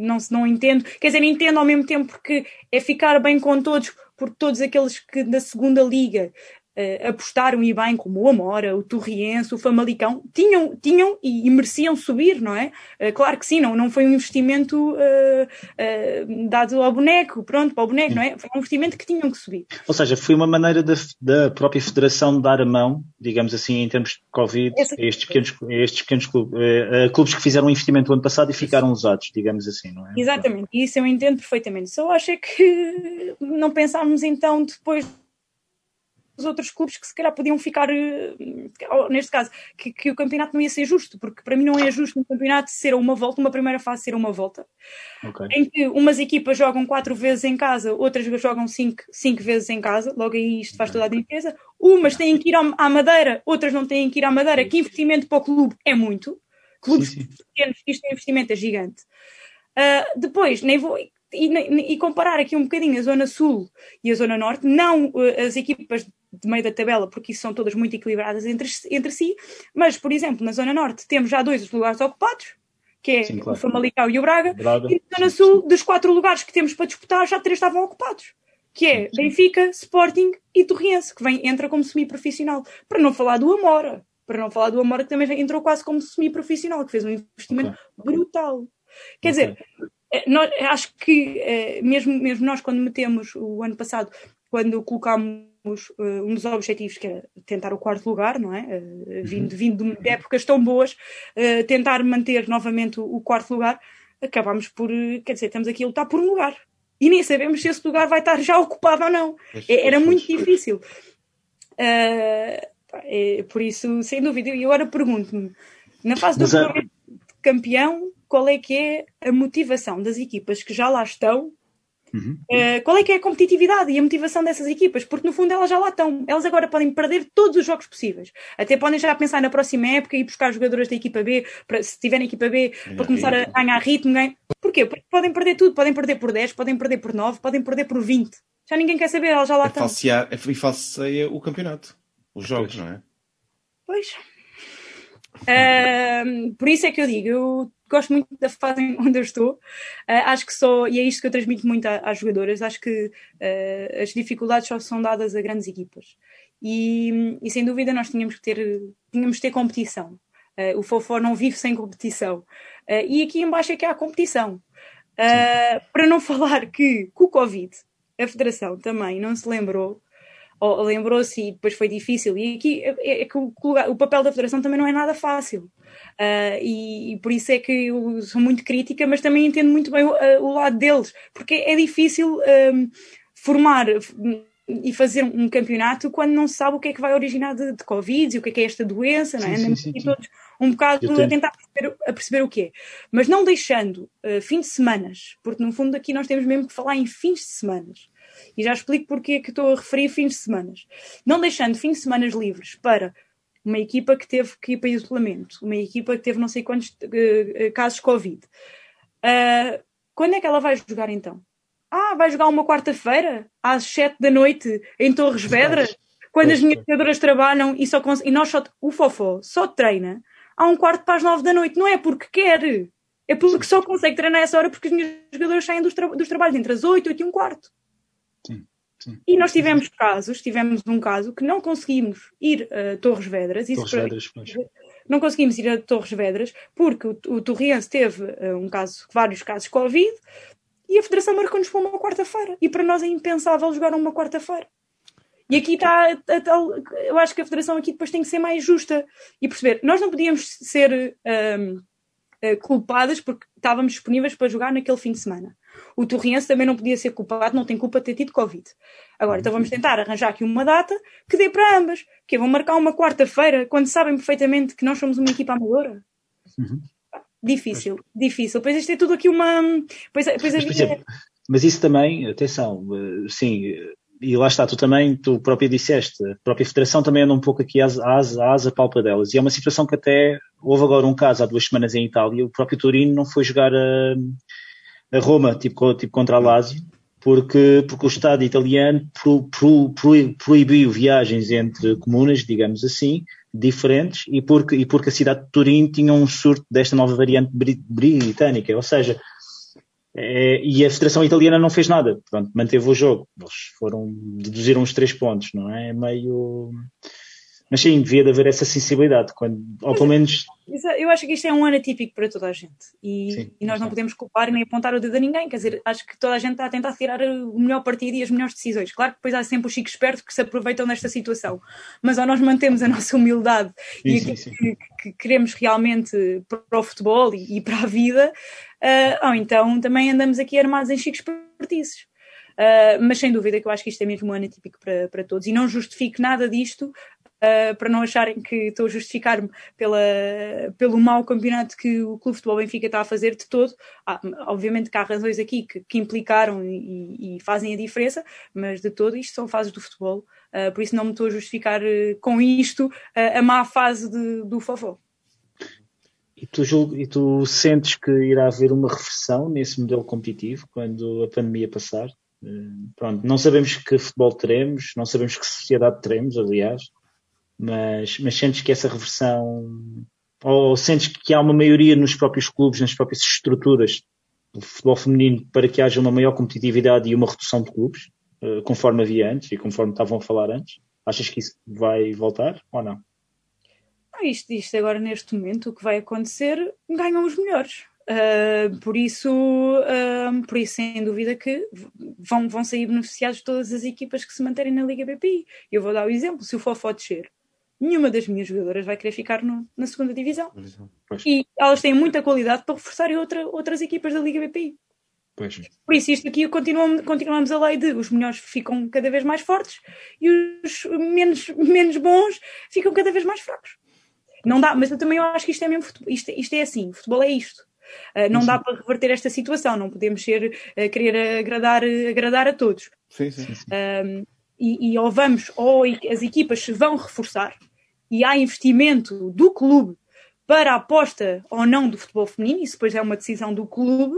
não, se- não entendo. Quer dizer, entendo ao mesmo tempo porque é ficar bem com todos, porque todos aqueles que da segunda liga uh, apostaram e bem, como o Amora, o Torriense, o Famalicão, tinham, tinham e, e mereciam subir, não é? Uh, claro que sim, não, não foi um investimento uh, dado ao boneco, pronto, para o boneco, não é? Foi um investimento que tinham que subir. Ou seja, foi uma maneira da, da própria federação dar a mão, digamos assim, em termos de Covid, Essa- a estes pequenos, a estes pequenos clubes, eh, a clubes que fizeram um investimento o ano passado e ficaram usados, digamos assim, não é? Exatamente, isso eu entendo perfeitamente. Só acho é que não pensámos então depois dos outros clubes que se calhar podiam ficar, eh, neste caso, que, que o campeonato não ia ser justo, porque para mim não é justo um campeonato ser uma volta, uma primeira fase ser uma volta, Ok. em que umas equipas jogam quatro vezes em casa, outras jogam cinco, cinco vezes em casa, logo aí isto faz toda a diferença. Umas têm que ir à Madeira, outras não têm que ir à Madeira, que investimento para o clube é muito. Clubes Sim, sim. pequenos, isto é investimento é gigante. Ah, depois, nem vou. E, e comparar aqui um bocadinho a Zona Sul e a Zona Norte, não ah, as equipas de meio da tabela, porque isso são todas muito equilibradas entre, entre si, mas, por exemplo, na Zona Norte temos já dois lugares ocupados, que é Sim, claro. o Famalicão e o Braga, Braga. e na Zona Sul, dos quatro lugares que temos para disputar, já três estavam ocupados. Que é Benfica, Sporting e Torriense, que vem, entra como semi-profissional. Para não falar do Amora. Para não falar do Amora, que também entrou quase como semi-profissional, que fez um investimento brutal. Quer dizer, eh, nós, acho que eh, mesmo, mesmo nós, quando metemos o ano passado, quando colocámos um dos objetivos, que era tentar o quarto lugar, não é? Eh, vindo, vindo de épocas tão boas, eh, tentar manter novamente o, quarto lugar, acabámos por, eh, quer dizer, estamos aqui a lutar por um lugar. E nem sabemos se esse lugar vai estar já ocupado ou não. É- Era muito difícil. É, por isso, sem dúvida. E agora pergunto-me, na fase do Mas, campeão, qual é que é a motivação das equipas que já lá estão? Uhum. Ah, qual é que é a competitividade e a motivação dessas equipas? Porque no fundo elas já lá estão. Elas agora podem perder todos os jogos possíveis. Até podem já pensar na próxima época e buscar jogadores da equipa B, para, se tiverem equipa B, para começar a ritmo. ganhar ritmo. Ganhar... Porquê? Porque podem perder tudo. Podem perder por 10, podem perder por 9, podem perder por 20. Já ninguém quer saber, elas já lá É estão. falsear, é, e falseia o campeonato. Os jogos, não é? Pois. Ahm, por isso é que eu digo, eu gosto muito da fase onde eu estou. Ah, acho que só, e é isto que eu transmito muito às jogadoras, acho que ah, as dificuldades só são dadas a grandes equipas. E, e, sem dúvida nós tínhamos que ter, tínhamos que ter competição. Ah, o Fofó não vive sem competição. E aqui embaixo é que há competição. Para não falar que com o Covid a Federação também não se lembrou ou lembrou-se e depois foi difícil. E aqui é, é que o, o papel da Federação também não é nada fácil. Ah, e, e por isso é que eu sou muito crítica, mas também entendo muito bem o, ah, o lado deles, porque é difícil ahm, formar e fazer um campeonato quando não se sabe o que é que vai originar de, de Covid e o que é que é esta doença, não é? Sim, sim, Andamos sim, aqui sim. todos um bocado a tentar perceber, a perceber o que é. Mas não deixando ah, fim de semanas, porque no fundo aqui nós temos mesmo que falar em fins de semanas. E já explico porque é que estou a referir fins de semanas. Não deixando fins de semanas livres para uma equipa que teve que ir para isolamento, uma equipa que teve não sei quantos eh, casos Covid. Ah, quando é que ela vai jogar então? Ah, vai jogar uma quarta-feira, às sete da noite, em Torres Vedras, quando as minhas jogadoras trabalham e, só e nós só, o Fofó só treina a um quarto para as nove da noite. Não é porque quer, é porque só consegue treinar essa hora porque as minhas jogadoras saem dos, tra- dos trabalhos entre as oito, oito e um quarto. Sim. E nós tivemos casos, tivemos um caso que não conseguimos ir a Torres Vedras. Torres para- Vedras, pois. não conseguimos ir a Torres Vedras porque o, o Torriense teve eh, um caso, vários casos Covid e a Federação marcou-nos para uma quarta-feira. E para nós é impensável jogar uma quarta-feira. E aqui está a, tal. Eu acho que a Federação aqui depois tem que ser mais justa e perceber. Nós não podíamos ser ahm, eh, culpadas porque estávamos disponíveis para jogar naquele fim de semana. O Torriense também não podia ser culpado, não tem culpa de ter tido Covid. Agora, então vamos tentar arranjar aqui uma data que dê para ambas. Que é, vão marcar uma quarta-feira quando sabem perfeitamente que nós somos uma equipa amadora. Uhum. Difícil, difícil. Pois isto é tudo aqui uma. Pois, pois Mas, havia- exemplo, mas isso também, atenção, eh, sim, eh, e lá está, tu também, tu próprio disseste, a própria Federação também anda um pouco aqui às, às, às a palpa delas. E é uma situação que até houve agora um caso há duas semanas em Itália, o próprio Torino não foi jogar a, a Roma, tipo, tipo contra a Lazio, porque, porque o Estado italiano pro, pro, pro, proibiu viagens entre comunas, digamos assim, diferentes, e porque, e porque a cidade de Turim tinha um surto desta nova variante bri- britânica, ou seja, é, e a Federação Italiana não fez nada, pronto, manteve o jogo. Eles foram, deduziram os três pontos, não é? É meio. Mas sim, devia de haver essa sensibilidade, quando, ou pelo menos. Isso- Eu acho que isto é um ano atípico para toda a gente e, Sim, e nós não podemos culpar nem apontar o dedo a ninguém. Quer dizer, acho que toda a gente está a tentar tirar o melhor partido e as melhores decisões. Claro que depois há sempre os chicos espertos que se aproveitam desta situação, mas ou nós mantemos a nossa humildade e Sim, aquilo sim, sim. Que, que queremos realmente para o futebol e, e para a vida, ah, ou então também andamos aqui armados em chicos espertices. Uh, mas sem dúvida que eu acho que isto é mesmo um ano atípico para, para todos e não justifico nada disto uh, para não acharem que estou a justificar-me pela, pelo mau campeonato que o Clube de Futebol Benfica está a fazer de todo. Ah, obviamente que há razões aqui que, que implicaram e, e, fazem a diferença, mas de todo isto são fases do futebol, uh, por isso não me estou a justificar uh, com isto a má fase de, do Fofó. E tu, e tu sentes que irá haver uma reversão nesse modelo competitivo quando a pandemia passar? Pronto, não sabemos que futebol teremos, não sabemos que sociedade teremos, aliás, mas, mas sentes que essa reversão Ou sentes que há uma maioria nos próprios clubes, nas próprias estruturas do futebol feminino para que haja uma maior competitividade e uma redução de clubes, uh, conforme havia antes e conforme estavam a falar antes? Achas que isso vai voltar ou não? Ah, isto, isto agora, neste momento, o que vai acontecer, ganham os melhores. Uh, por isso, uh, por isso, sem dúvida que vão, vão sair beneficiados todas as equipas que se manterem na Liga BPI. Eu vou dar o exemplo, se o Fofó descer, nenhuma das minhas jogadoras vai querer ficar no, na segunda divisão. Pois. E elas têm muita qualidade para reforçarem outra, outras equipas da Liga BPI. Pois. Por isso, isto aqui continuamos, continuamos a lei de os melhores ficam cada vez mais fortes e os menos, menos bons ficam cada vez mais fracos. Não dá, mas eu também acho que isto é mesmo isto, isto é assim, o futebol é isto. Uh, não sim. dá para reverter esta situação, não podemos ser, uh, querer agradar, agradar a todos. Sim, sim, sim. Uh, e, e ou vamos, ou as equipas se vão reforçar e há investimento do clube para a aposta ou não do futebol feminino, isso depois é uma decisão do clube,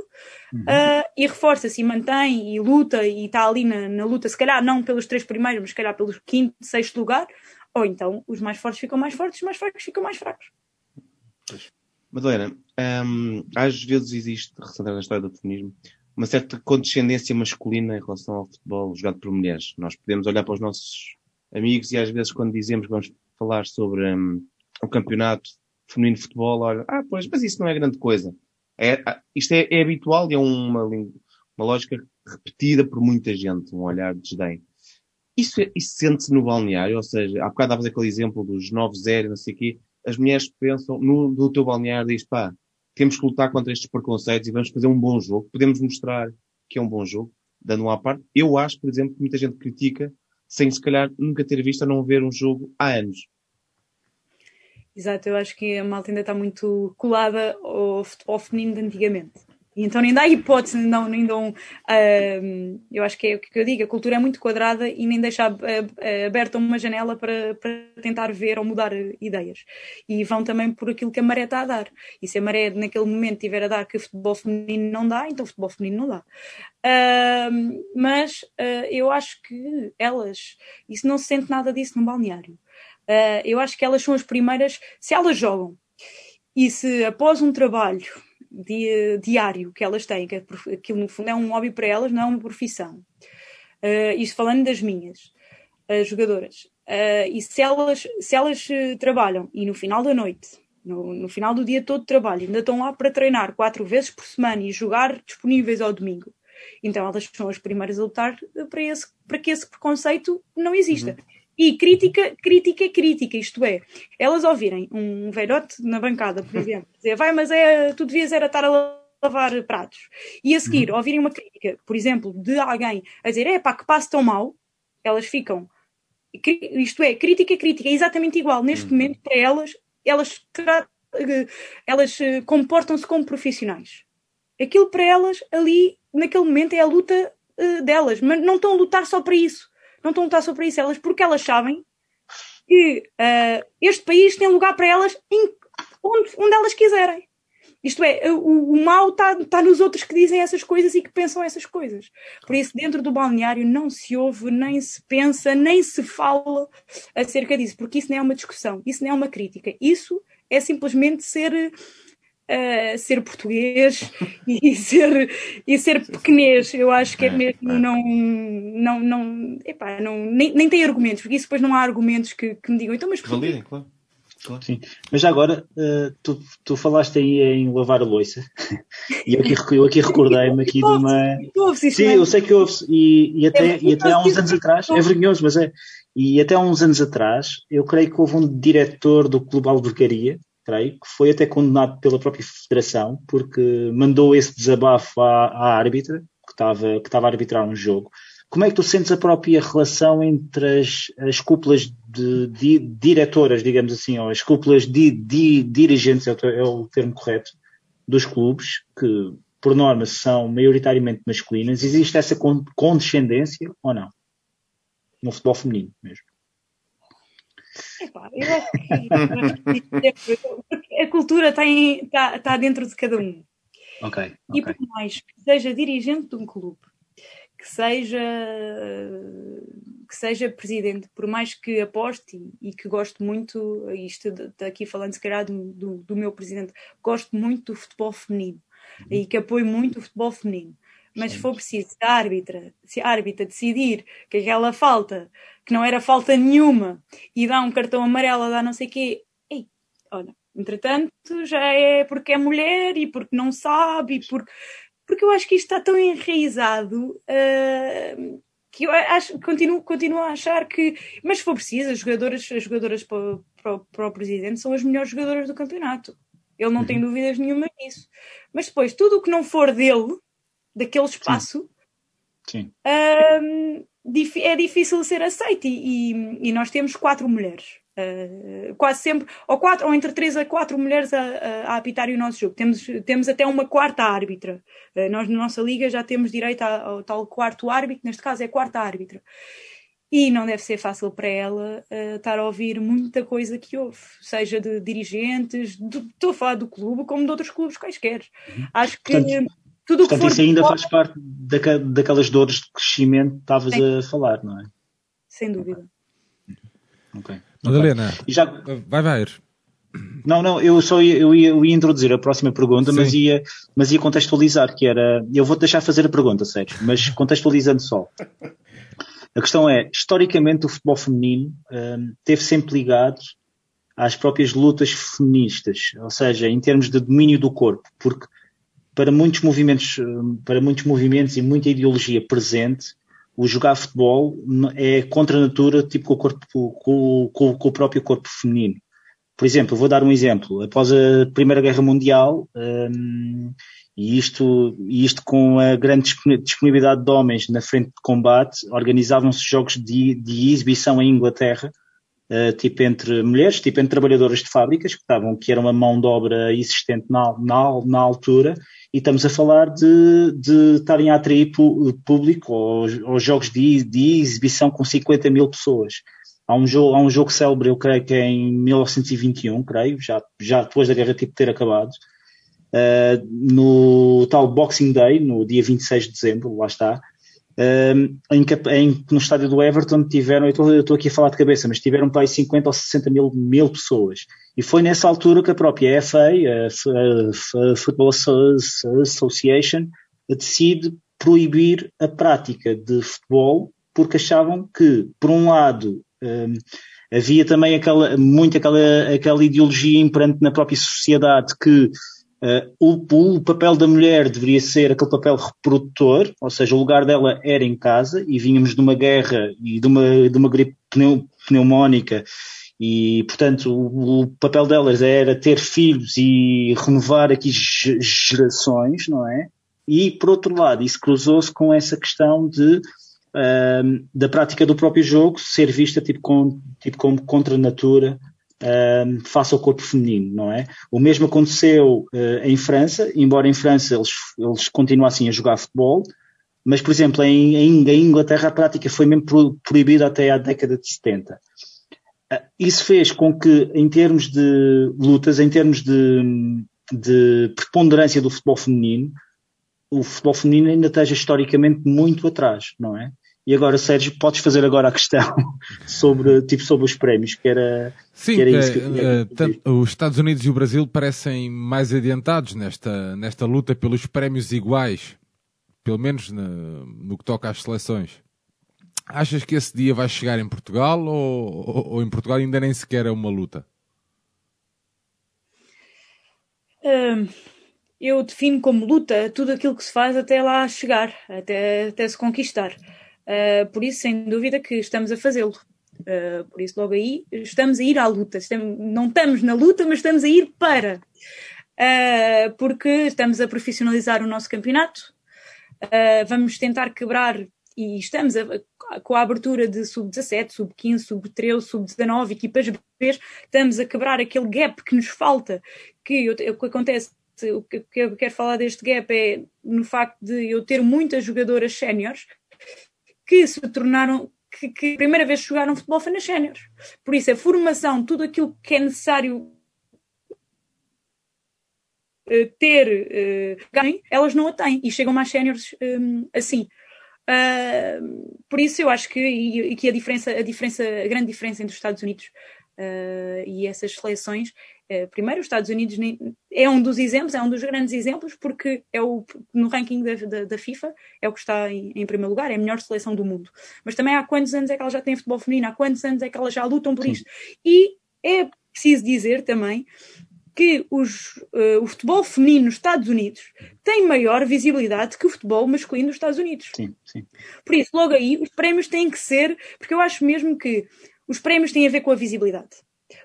uhum. uh, e reforça-se e mantém e luta e está ali na, na, luta, se calhar não pelos três primeiros, mas se calhar pelos quinto, sexto lugar, ou então os mais fortes ficam mais fortes, os mais fracos ficam mais fracos. Madalena, um, às vezes existe, recentemente na história do feminismo, uma certa condescendência masculina em relação ao futebol jogado por mulheres. Nós podemos olhar para os nossos amigos e às vezes quando dizemos que vamos falar sobre um, o campeonato feminino de futebol, olha, ah, pois, mas isso não é grande coisa. É, ah, isto é, é habitual e é uma, uma lógica repetida por muita gente, um olhar de desdém. Isso, é, isso sente-se no balneário, ou seja, há bocado davas aquele exemplo dos 9-0, não sei o quê, as mulheres pensam no, no teu balneário diz, pá, temos que lutar contra estes preconceitos e vamos fazer um bom jogo. Podemos mostrar que é um bom jogo, dando uma parte. Eu acho, por exemplo, que muita gente critica sem se calhar nunca ter visto ou não ver um jogo há anos. Exato, eu acho que a malta ainda está muito colada ao futebol feminino de antigamente. Então nem dá hipótese, não, nem dão. Uh, eu acho que é o que eu digo, a cultura é muito quadrada e nem deixa aberta uma janela para, para tentar ver ou mudar ideias. E vão também por aquilo que a maré está a dar. E se a maré naquele momento estiver a dar que o futebol feminino não dá, então o futebol feminino não dá. Uh, mas uh, eu acho que elas, isso não se sente nada disso no balneário. Uh, eu acho que elas são as primeiras, se elas jogam e se após um trabalho di diário que elas têm, que aquilo no fundo é um hobby para elas, não é uma profissão. Uh, isto falando das minhas uh, jogadoras. Uh, e se elas, se elas trabalham e no final da noite, no, no, final do dia todo de trabalho, ainda estão lá para treinar quatro vezes por semana e jogar disponíveis ao domingo, então elas são as primeiras a lutar para, esse, para que esse preconceito não exista. Uhum. E crítica, crítica é crítica, isto é, elas ouvirem um velhote na bancada, por exemplo, dizer, vai, mas é, tu devias era estar a lavar pratos. E a seguir, uhum. ouvirem uma crítica, por exemplo, de alguém a dizer, é pá, que passo tão mal, elas ficam, isto é, crítica, crítica, é exatamente igual. Neste uhum. momento, para elas, elas, elas eh, comportam-se como profissionais. Aquilo para elas, ali, naquele momento, é a luta uh, delas, mas não estão a lutar só para isso não estão a lutar sobre isso elas, porque elas sabem que uh, este país tem lugar para elas em, onde, onde elas quiserem. Isto é, o, o mal está tá nos outros que dizem essas coisas e que pensam essas coisas. Por isso, dentro do balneário não se ouve, nem se pensa, nem se fala acerca disso, porque isso não é uma discussão, isso não é uma crítica. Isso é simplesmente ser uh, ser português e ser, e ser pequenês. Eu acho que é, é mesmo é. não. não, não, epá, não nem, nem tem argumentos, porque isso depois não há argumentos que, que me digam. Então, mas Validem, claro. Claro. Sim. Mas já agora, uh, tu, tu falaste aí em lavar a louça e eu aqui, eu aqui recordei-me aqui de uma. Sim, eu sei que houve e, e até, e até há uns anos atrás, é vergonhoso, mas é. E até há uns anos atrás, eu creio que houve um diretor do Clube Albergaria creio, que foi até condenado pela própria Federação, porque mandou esse desabafo à, à árbitra, que estava, que estava a arbitrar um jogo. Como é que tu sentes a própria relação entre as, as cúpulas de, de, diretoras, digamos assim, ou as cúpulas de, de dirigentes, é o, é o termo correto, dos clubes, que por norma são maioritariamente masculinas, existe essa condescendência ou não? No futebol feminino mesmo. Epá, eu acho que a cultura está, está dentro de cada um. Okay, e por mais que seja dirigente de um clube, que seja que seja presidente, por mais que aposte e, e que goste muito, isto está aqui falando se calhar do, do, do, meu presidente, gosto muito do futebol feminino uhum. e que apoio muito o futebol feminino. Mas Sim. se for preciso, se a árbitra, se a árbitra decidir que aquela falta, que não era falta nenhuma, e dá um cartão amarelo, dá não sei o quê, ei, olha, entretanto já é porque é mulher e porque não sabe, e porque, porque eu acho que isto está tão enraizado uh, que eu acho, continuo, continuo a achar que, mas se for preciso, as jogadoras, as jogadoras para, para, para o presidente são as melhores jogadoras do campeonato. Ele não uhum. tem dúvidas nenhuma disso. Mas depois, tudo o que não for dele, daquele espaço, Sim. Sim. Um, é difícil ser aceito. E, e, e, nós temos quatro mulheres. Uh, quase sempre, ou, quatro, ou entre três a quatro mulheres a, a, a apitar o nosso jogo. Temos, temos até uma quarta árbitra. Uh, nós, na nossa liga, já temos direito ao tal quarto árbitro, neste caso é quarta árbitra. E não deve ser fácil para ela uh, estar a ouvir muita coisa que houve, seja de dirigentes, estou a falar do clube, como de outros clubes quaisquer. Uhum. Acho que. Portanto, tudo Portanto, que for isso ainda faz parte daca, daquelas dores de crescimento que estavas a falar, não é? Sem dúvida. Ok. Madalena, okay. já... vai, vai. Não, não, eu só ia, eu ia, eu ia introduzir a próxima pergunta, mas ia, mas ia contextualizar, que era, eu vou-te deixar fazer a pergunta, Sérgio, mas contextualizando só. A questão é, historicamente o futebol feminino um, teve sempre ligado às próprias lutas feministas, ou seja, em termos de domínio do corpo, porque para muitos movimentos, para muitos movimentos e muita ideologia presente, o jogar futebol é contra a natura, tipo com o, corpo, com, com, com o próprio corpo feminino. Por exemplo, vou dar um exemplo. Após a Primeira Guerra Mundial, um, e isto, isto com a grande disponibilidade de homens na frente de combate, organizavam-se jogos de, de exibição em Inglaterra, uh, tipo entre mulheres, tipo entre trabalhadoras de fábricas, que, estavam, que era uma mão de obra existente na, na, na altura, e estamos a falar de, de estarem a atrair público aos, aos jogos de, de, exibição com 50 mil pessoas. Há um jogo, há um jogo célebre, eu creio que é em 1921, creio, já, já depois da guerra tipo ter acabado, uh, no tal Boxing Day, no dia 26 de dezembro, lá está, um, em, no estádio do Everton tiveram, eu estou aqui a falar de cabeça, mas tiveram para aí 50 ou 60 mil, mil pessoas. E foi nessa altura que a própria FA, a, a Football Association, decide proibir a prática de futebol porque achavam que, por um lado, um, havia também aquela, muito aquela, aquela ideologia imperante na própria sociedade que Uh, o, o, papel da mulher deveria ser aquele papel reprodutor, ou seja, o lugar dela era em casa e vínhamos de uma guerra e de uma, de uma gripe pneu, pneumónica e, portanto, o, o, papel delas era ter filhos e renovar aqui gerações, não é? E, por outro lado, isso cruzou-se com essa questão de uh, da prática do próprio jogo ser vista tipo, com, tipo como contra a natura um, face ao corpo feminino, não é? O mesmo aconteceu uh, em França, embora em França eles, eles continuassem a jogar futebol, mas, por exemplo, em, em, em Inglaterra a prática foi mesmo proibida até à década de 70. Uh, ah, isso fez com que, em termos de lutas, em termos de, de preponderância do futebol feminino, o futebol feminino ainda esteja historicamente muito atrás, não é? E agora, Sérgio, podes fazer agora a questão sobre, tipo, sobre os prémios, que era, Sim, que era isso que uh, uh, os Estados Unidos e o Brasil parecem mais adiantados nesta, nesta luta pelos prémios iguais, pelo menos no, no que toca às seleções. Achas que esse dia vai chegar em Portugal ou, ou, ou em Portugal ainda nem sequer é uma luta? Um, eu defino como luta tudo aquilo que se faz até lá chegar, até, até se conquistar. Uh, por isso, sem dúvida, que estamos a fazê-lo. Uh, por isso, logo aí, estamos a ir à luta. Estamos, não estamos na luta, mas estamos a ir para. Uh, porque estamos a profissionalizar o nosso campeonato. vamos tentar quebrar, e estamos a, com a abertura de sub-17, sub-15, sub-13, sub-19, equipas B, estamos a quebrar aquele gap que nos falta, que o que acontece o que eu quero falar deste gap é no facto de eu ter muitas jogadoras séniores que se tornaram, que, que a primeira vez jogaram futebol foi nas séniores. Por isso, a formação, tudo aquilo que é necessário uh, ter ganho, elas não a têm e chegam mais séniores um, assim. Uh, por isso eu acho que, e, e, que a diferença, a diferença, a grande diferença entre os Estados Unidos uh, e essas seleções, uh, primeiro os Estados Unidos é um dos exemplos, é um dos grandes exemplos, porque é o, no ranking da, da, da FIFA é o que está em, em, primeiro lugar, é a melhor seleção do mundo. Mas também há quantos anos é que ela já tem futebol feminino, há quantos anos é que elas já lutam por Sim. isto. E é preciso dizer também que os, uh, o futebol feminino nos Estados Unidos tem maior visibilidade que o futebol masculino nos Estados Unidos. Sim, sim. Por isso, logo aí, os prémios têm que ser, porque eu acho mesmo que os prémios têm a ver com a visibilidade.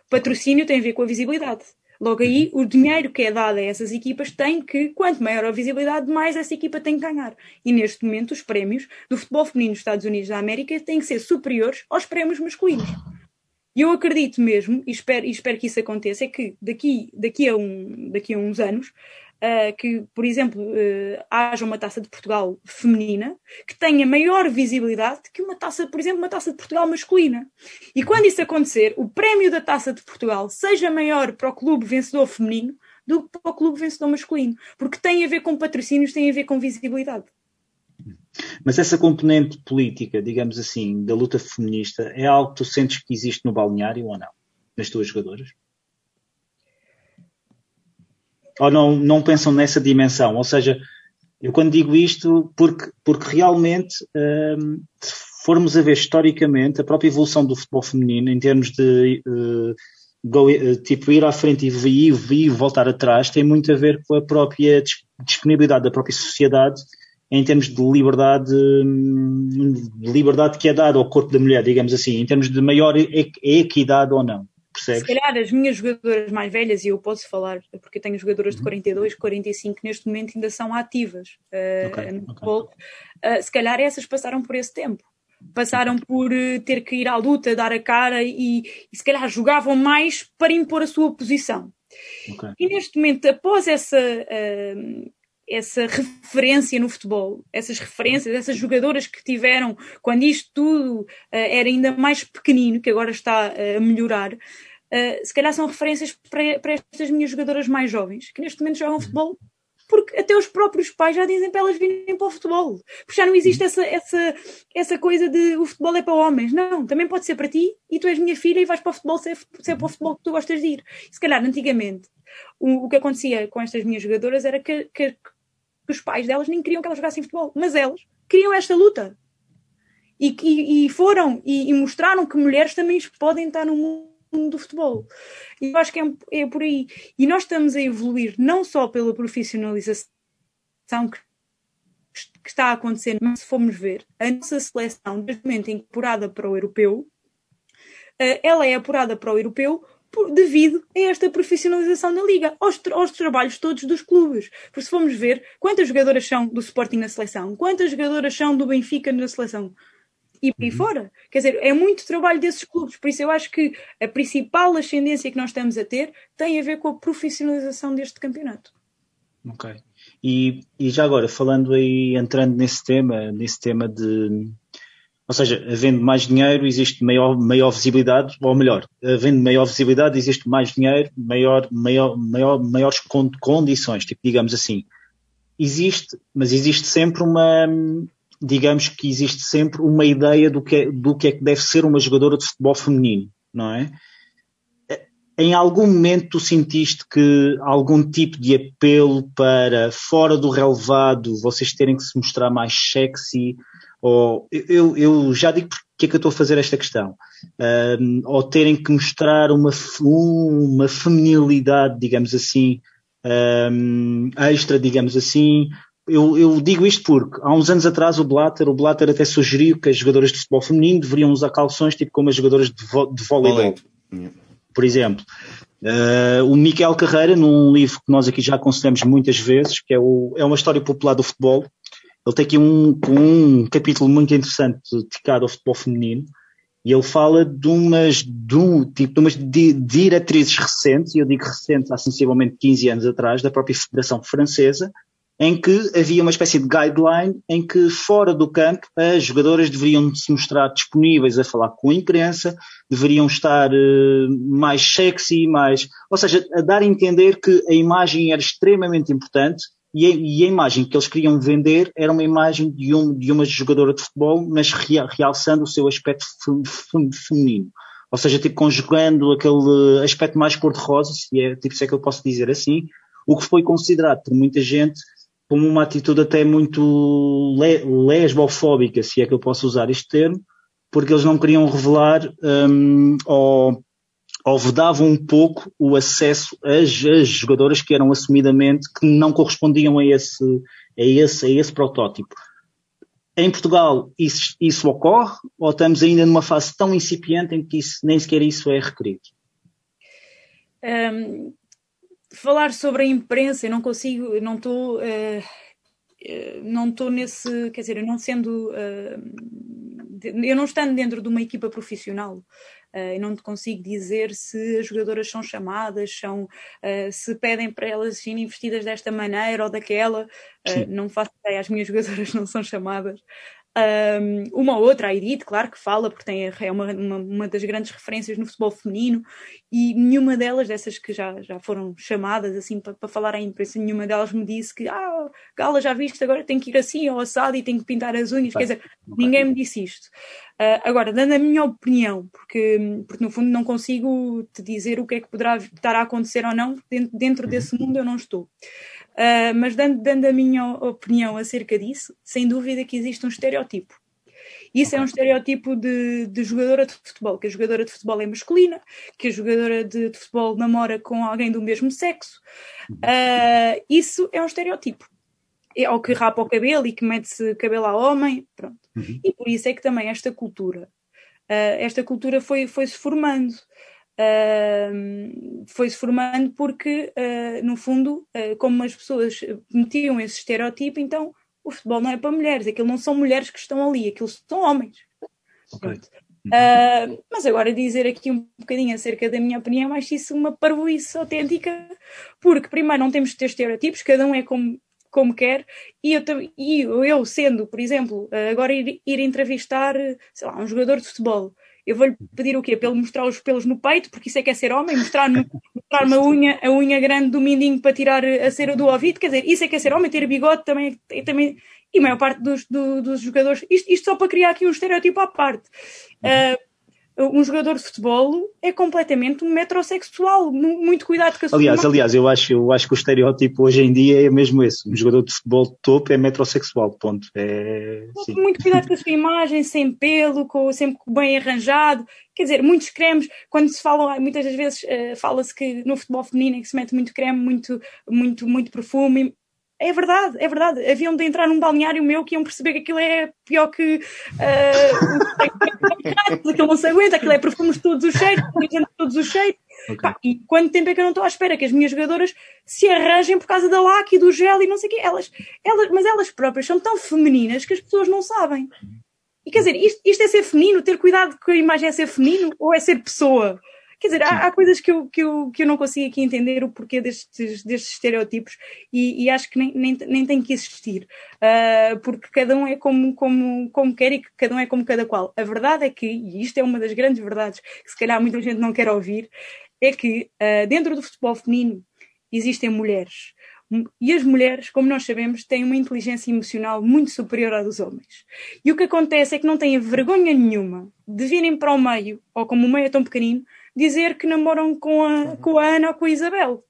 O patrocínio tem a ver com a visibilidade. Logo aí, o dinheiro que é dado a essas equipas tem que, quanto maior a visibilidade, mais essa equipa tem que ganhar. E neste momento, os prémios do futebol feminino nos Estados Unidos da América têm que ser superiores aos prémios masculinos. E eu acredito mesmo, e espero, e espero que isso aconteça, é que daqui, daqui, a, um, daqui a uns anos, uh, que, por exemplo, uh, haja uma taça de Portugal feminina que tenha maior visibilidade que uma taça, por exemplo, uma taça de Portugal masculina. E quando isso acontecer, o prémio da taça de Portugal seja maior para o clube vencedor feminino do que para o clube vencedor masculino. Porque tem a ver com patrocínios, tem a ver com visibilidade. Mas essa componente política, digamos assim, da luta feminista, é algo que tu sentes que existe no balneário ou não? Nas tuas jogadoras? Ou não, não pensam nessa dimensão? Ou seja, eu quando digo isto, porque, porque realmente, hum, se formos a ver historicamente, a própria evolução do futebol feminino, em termos de uh, go, uh, tipo, ir à frente e, e, e voltar atrás, tem muito a ver com a própria disponibilidade da própria sociedade em termos de liberdade, de liberdade que é dada ao corpo da mulher, digamos assim, em termos de maior equidade ou não. Percebes? Se calhar as minhas jogadoras mais velhas, e eu posso falar, porque eu tenho jogadoras de 42, uhum. 45 que neste momento ainda são ativas uh, okay, no futebol, okay. uh, se calhar essas passaram por esse tempo. Passaram por uh, ter que ir à luta, dar a cara e, e, se calhar jogavam mais para impor a sua posição. Okay. E neste momento, após essa, essa referência no futebol, essas referências, essas jogadoras que tiveram quando isto tudo uh, era ainda mais pequenino, que agora está uh, a melhorar, uh, se calhar são referências para, para, estas minhas jogadoras mais jovens, que neste momento jogam uhum. futebol, porque até os próprios pais já dizem para elas virem para o futebol. Porque já não existe uhum. essa, essa, essa coisa de o futebol é para homens. Não, também pode ser para ti e tu és minha filha e vais para o futebol ser, ser para o futebol que tu gostas de ir. se calhar antigamente o, o que acontecia com estas minhas jogadoras era que que os pais delas nem queriam que elas jogassem futebol, mas elas queriam esta luta. E, e, e foram e, e, mostraram que mulheres também podem estar no mundo do futebol. E eu acho que é, é por aí. E nós estamos a evoluir não só pela profissionalização que que está a acontecer, mas se formos ver, a nossa seleção, desde o momento em que é apurada para o europeu, eh, ela é apurada para o europeu devido a esta profissionalização da liga, aos, aos, trabalhos todos dos clubes. Porque se formos ver quantas jogadoras são do Sporting na seleção, quantas jogadoras são do Benfica na seleção e por aí uhum. fora. Quer dizer, é muito trabalho desses clubes. Por isso eu acho que a principal ascendência que nós estamos a ter tem a ver com a profissionalização deste campeonato. Ok. E, e já agora, falando aí, entrando nesse tema, nesse tema de ou seja, havendo mais dinheiro, existe maior, maior visibilidade, ou melhor, havendo maior visibilidade, existe mais dinheiro, maior, maior, maior, maiores condições, tipo, digamos assim. Existe, mas existe sempre uma, digamos que existe sempre uma ideia do que, é, do que é que deve ser uma jogadora de futebol feminino, não é? Em algum momento tu sentiste que algum tipo de apelo para fora do relevado, vocês terem que se mostrar mais sexy, ou eu, eu já digo porque é que eu estou a fazer esta questão, um, ou terem que mostrar uma, uma feminilidade, digamos assim, um, extra, digamos assim. Eu, eu, digo isto porque há uns anos atrás o Blatter, o Blatter até sugeriu que as jogadoras de futebol feminino deveriam usar calções tipo como as jogadoras de, vo, de voleibol, por exemplo. Uh, o Miquel Carreira, num livro que nós aqui já aconselhamos muitas vezes, que é, o, é uma história popular do futebol, ele tem aqui um, um capítulo muito interessante dedicado ao futebol feminino e ele fala de umas, de tipo, de umas diretrizes recentes, e eu digo recentes há sensivelmente 15 anos atrás, da própria Federação Francesa, em que havia uma espécie de guideline em que fora do campo as jogadoras deveriam se mostrar disponíveis a falar com a imprensa, deveriam estar uh, mais sexy, mais, ou seja, a dar a entender que a imagem era extremamente importante e a, e a, imagem que eles queriam vender era uma imagem de, um, de uma jogadora de futebol, mas realçando o seu aspecto feminino. Ou seja, tipo, conjugando aquele aspecto mais cor-de-rosa, se é, tipo, se é que eu posso dizer assim, o que foi considerado por muita gente como uma atitude até muito le lesbofóbica, se é que eu posso usar este termo, porque eles não queriam revelar um, ou vedavam um pouco o acesso às, às, jogadoras que eram assumidamente que não correspondiam a esse, a esse, a esse protótipo. Em Portugal isso, isso ocorre ou estamos ainda numa fase tão incipiente em que isso, nem sequer isso é requerido? Um, falar sobre a imprensa, eu não consigo, não estou. Uh, não estou nesse, quer dizer, eu não sendo, uh, eu não estando dentro de uma equipa profissional, eu não te consigo dizer se as jogadoras são chamadas, são, se pedem para elas serem vestidas desta maneira ou daquela, não faço ideia, as minhas jogadoras não são chamadas. Um, uma outra, a Edith, claro que fala, porque tem, é uma, uma, uma, das grandes referências no futebol feminino, e nenhuma delas, dessas que já, já foram chamadas assim para, para falar à imprensa, nenhuma delas me disse que, ah, Gala, já viste, agora tem que ir assim ao assado e tem que pintar as unhas. Quer dizer, ninguém me disse isto. Uh, agora, dando a minha opinião, porque, porque no fundo não consigo te dizer o que é que poderá estar a acontecer ou não, dentro, dentro desse mundo eu não estou. Uh, mas dando, dando, a minha opinião acerca disso, sem dúvida que existe um estereotipo. Isso okay. é um estereotipo de, de, jogadora de futebol, que a jogadora de futebol é masculina, que a jogadora de, de futebol namora com alguém do mesmo sexo. Uh, isso é um estereotipo. É o que rapa o cabelo e que mete-se cabelo a homem, pronto. Uhum. E por isso é que também esta cultura, uh, esta cultura foi, foi se formando uh, foi-se formando porque, uh, no fundo, uh, como as pessoas metiam esse estereotipo, então o futebol não é para mulheres, aquilo não são mulheres que estão ali, aquilo são homens. Okay. Uh, mas agora dizer aqui um bocadinho acerca da minha opinião, acho isso uma parvoíce autêntica, porque primeiro não temos de ter estereotipos, cada um é como, como quer, e eu, e eu sendo, por exemplo, agora ir, ir entrevistar, sei lá, um jogador de futebol, eu vou-lhe pedir o quê? Para ele mostrar os pelos no peito, porque isso é que é ser homem, mostrar, mostrar uma unha, a unha grande do mindinho para tirar a cera do ouvido, quer dizer, isso é que é ser homem, ter bigode também, também e a maior parte dos, do, dos jogadores, isto, isto, só para criar aqui um estereótipo à parte. Uh, um jogador de futebol é completamente um metrosexual. Muito cuidado com a sua Aliás, aliás, eu acho, eu acho que o estereótipo hoje em dia é mesmo esse. Um jogador de futebol de topo é metrosexual, ponto. É, muito cuidado com a sua imagem, sem pelo, com, sempre bem arranjado. Quer dizer, muitos cremes, quando se fala, muitas das vezes uh, fala-se que no futebol feminino é que se mete muito creme, muito, muito, muito perfume, é verdade, é verdade. Haviam de entrar num balneário meu que iam perceber que aquilo é pior que. Uh, aquilo não se aguenta, aquilo é perfumes de todos os cheiros, de todos os cheiros. Okay. Pá, e quanto tempo é que eu não estou à espera que as minhas jogadoras se arranjem por causa da lac e do gel e não sei o quê? Elas, elas, mas elas próprias são tão femininas que as pessoas não sabem. E quer dizer, isto, isto é ser feminino, ter cuidado que a imagem é ser feminino ou é ser pessoa? Quer dizer, há, há, coisas que eu, que, eu, que eu não consigo aqui entender o porquê destes, destes estereótipos e, e acho que nem, nem, nem tem que existir, uh, porque cada um é como, como, como quer e cada um é como cada qual. A verdade é que, e isto é uma das grandes verdades que se calhar muita gente não quer ouvir, é que uh, dentro do futebol feminino existem mulheres. E as mulheres, como nós sabemos, têm uma inteligência emocional muito superior à dos homens. E o que acontece é que não têm vergonha nenhuma de virem para o meio, ou como o meio é tão pequenino, dizer que namoram com a, com a Ana ou com a Isabel.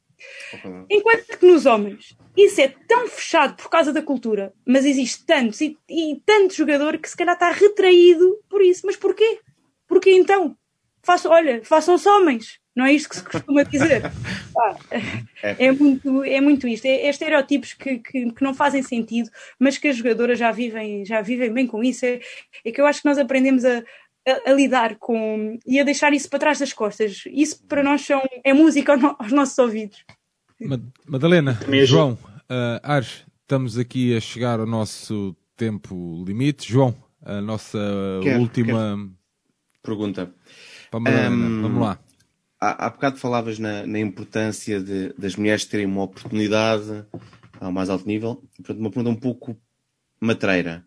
Enquanto que nos homens isso é tão fechado por causa da cultura, mas existe tantos e, e tanto jogador que se calhar está retraído por isso. Mas porquê? Porquê então? Faço, olha, façam-se homens. Não é isto que se costuma dizer. Ah, é, muito, é muito isto. É, é estereótipos que, que, que, não fazem sentido, mas que as jogadoras já vivem, já vivem bem com isso. É, é que eu acho que nós aprendemos a, a, a, lidar com e a deixar isso para trás das costas. Isso para nós são, é música aos nossos ouvidos. Madalena, João, uh, Ares, estamos aqui a chegar ao nosso tempo limite. João, a nossa quero, última quero. pergunta. Para Madalena, um, vamos lá. Há, há bocado falavas na, na importância de, das mulheres terem uma oportunidade ao mais alto nível. Portanto, uma pergunta um pouco matreira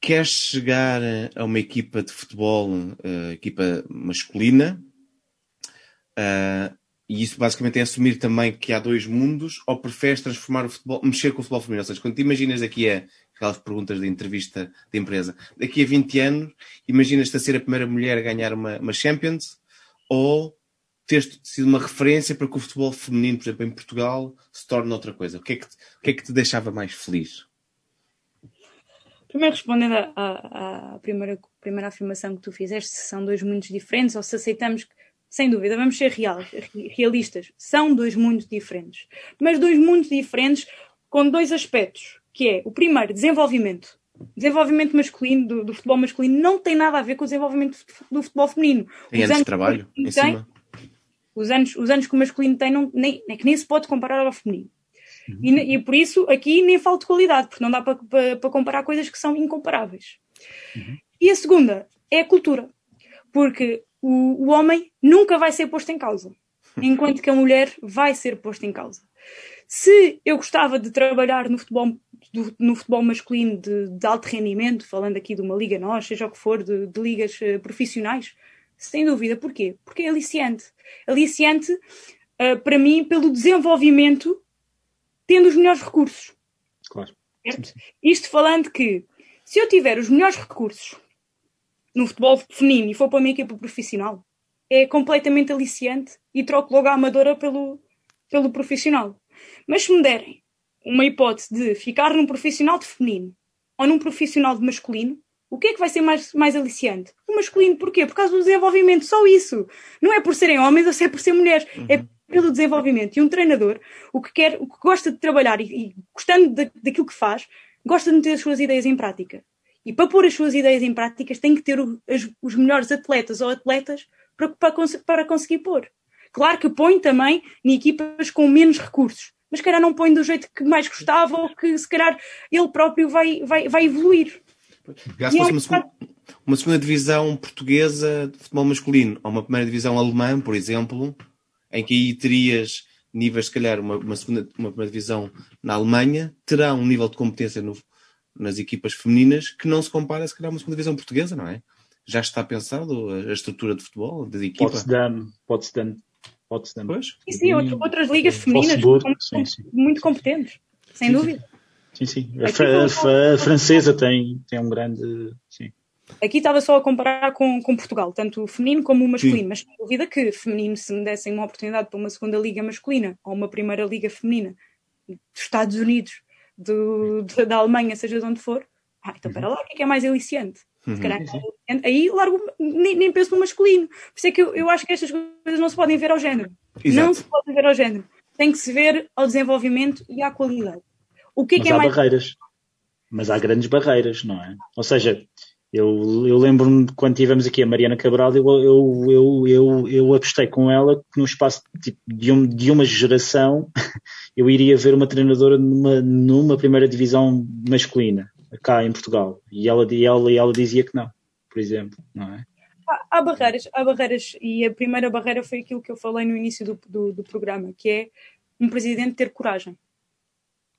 quer chegar a uma equipa de futebol, uh, equipa masculina, uh, e isso basicamente é assumir também que há dois mundos, ou preferes transformar o futebol, mexer com o futebol feminino? Ou seja, quando te imaginas daqui a aquelas perguntas de entrevista de empresa, daqui a 20 anos, imaginas-te a ser a primeira mulher a ganhar uma, uma Champions, ou teres sido uma referência para que o futebol feminino, por exemplo, em Portugal, se torne outra coisa? O que é que te, o que é que te deixava mais feliz? Primeiro respondendo à, primeira, primeira afirmação que tu fizeste, se são dois mundos diferentes ou se aceitamos que sem dúvida, vamos ser real, realistas. São dois mundos diferentes. Mas dois mundos diferentes com dois aspectos, que é o primeiro, desenvolvimento. Desenvolvimento masculino, do, do futebol masculino, não tem nada a ver com o desenvolvimento do futebol feminino. Tem anos de trabalho em tem, cima. Os anos, os anos que o masculino tem, não, nem, é que nem se pode comparar ao feminino. Uhum. E, e, por isso aqui nem falo de qualidade, porque não dá para, para, para comparar coisas que são incomparáveis. Uhum. E a segunda é a cultura. Porque o, o homem nunca vai ser posto em causa, enquanto que a mulher vai ser posta em causa. Se eu gostava de trabalhar no futebol, do, no futebol masculino de, de, alto rendimento, falando aqui de uma liga nós, seja o que for, de, de ligas uh, profissionais, sem dúvida. Porquê? Porque é aliciante. Aliciante, uh, para mim, pelo desenvolvimento, tendo os melhores recursos. Claro. Certo? Isto falando que, se eu tiver os melhores recursos no futebol feminino e for para uma equipa profissional, é completamente aliciante e troco logo a amadora pelo, pelo profissional. Mas se me derem uma hipótese de ficar num profissional de feminino ou num profissional de masculino, o que é que vai ser mais, mais aliciante? O masculino, porquê? Por causa do desenvolvimento, só isso. Não é por serem homens ou se é por ser mulheres, uhum. é pelo desenvolvimento. E um treinador, o que quer, o que gosta de trabalhar e, e gostando de, daquilo que faz, gosta de meter as suas ideias em prática. E para pôr as suas ideias em práticas tem que ter o, as, os melhores atletas ou atletas para, para, para, conseguir pôr. Claro que põe também em equipas com menos recursos, mas se calhar não põe do jeito que mais gostava ou que se calhar ele próprio vai, vai, vai evoluir. Já se fosse uma, uma segunda divisão portuguesa de futebol masculino ou uma primeira divisão alemã, por exemplo, em que aí terias níveis, se calhar, uma, uma, segunda, uma primeira divisão na Alemanha, terá um nível de competência no, nas equipas femininas que não se compara, se calhar, a uma segunda divisão portuguesa, não é? Já está pensado a estrutura de futebol da equipa? Dar, pode-se dar. Pois? E sim, outro, outras ligas femininas sim, sim. muito competentes, sem sim, dúvida. Sim, sim. A, a, a, francesa tem, tem um grande. Sim. Aqui estava só a comparar com, com Portugal, tanto o feminino como o masculino, mas sem dúvida que feminino, se me dessem uma oportunidade para uma segunda liga masculina ou uma primeira liga feminina dos Estados Unidos do, da Alemanha, seja de onde for, ah, então para lá, o que é, que é mais aliciante? Uhum. Se calhar, é aí largo, nem, nem, penso no masculino. Por isso é que eu, eu acho que estas coisas não se podem ver ao género. Exato. Não se podem ver ao género. Tem que se ver ao desenvolvimento e à qualidade. O que é Mas que é há mais. barreiras. Mas há grandes barreiras, não é? Ou seja, eu, eu lembro-me quando tivemos aqui a Mariana Cabral, eu, eu, eu, eu, eu apostei com ela que no espaço tipo, de, um, de uma geração eu iria ver uma treinadora numa, numa primeira divisão masculina, cá em Portugal. E ela, e ela, e ela dizia que não, por exemplo, não é? Há, há barreiras, há barreiras, e a primeira barreira foi aquilo que eu falei no início do, do, do programa, que é um presidente ter coragem.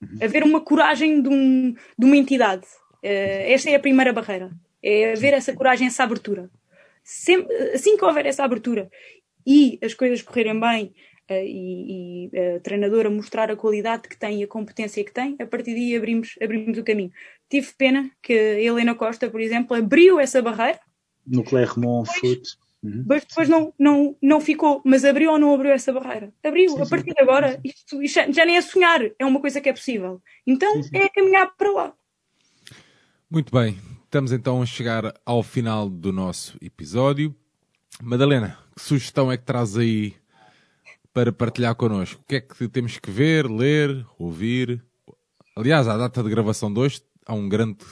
Uhum. Haver uma coragem de, um, de uma entidade. Uh, esta é a primeira barreira é haver essa coragem, essa abertura. Sempre, assim que houver essa abertura e as coisas correrem bem uh, e, e a treinadora mostrar a qualidade que tem e a competência que tem, a partir daí abrimos, abrimos o caminho. Tive pena que a Helena Costa, por exemplo, abriu essa barreira. No Clermont Foot. Uhum. Mas depois não, não, não ficou, mas abriu ou não abriu essa barreira? Abriu, sim, a partir de agora, isto, isto, já nem é sonhar, é uma coisa que é possível. Então sim, sim. é caminhar para lá. Muito bem, Estamos então a chegar ao final do nosso episódio. Madalena, que sugestão é que traz aí para partilhar connosco? O que é que temos que ver, ler, ouvir? Aliás, à data de gravação de hoje, há um grande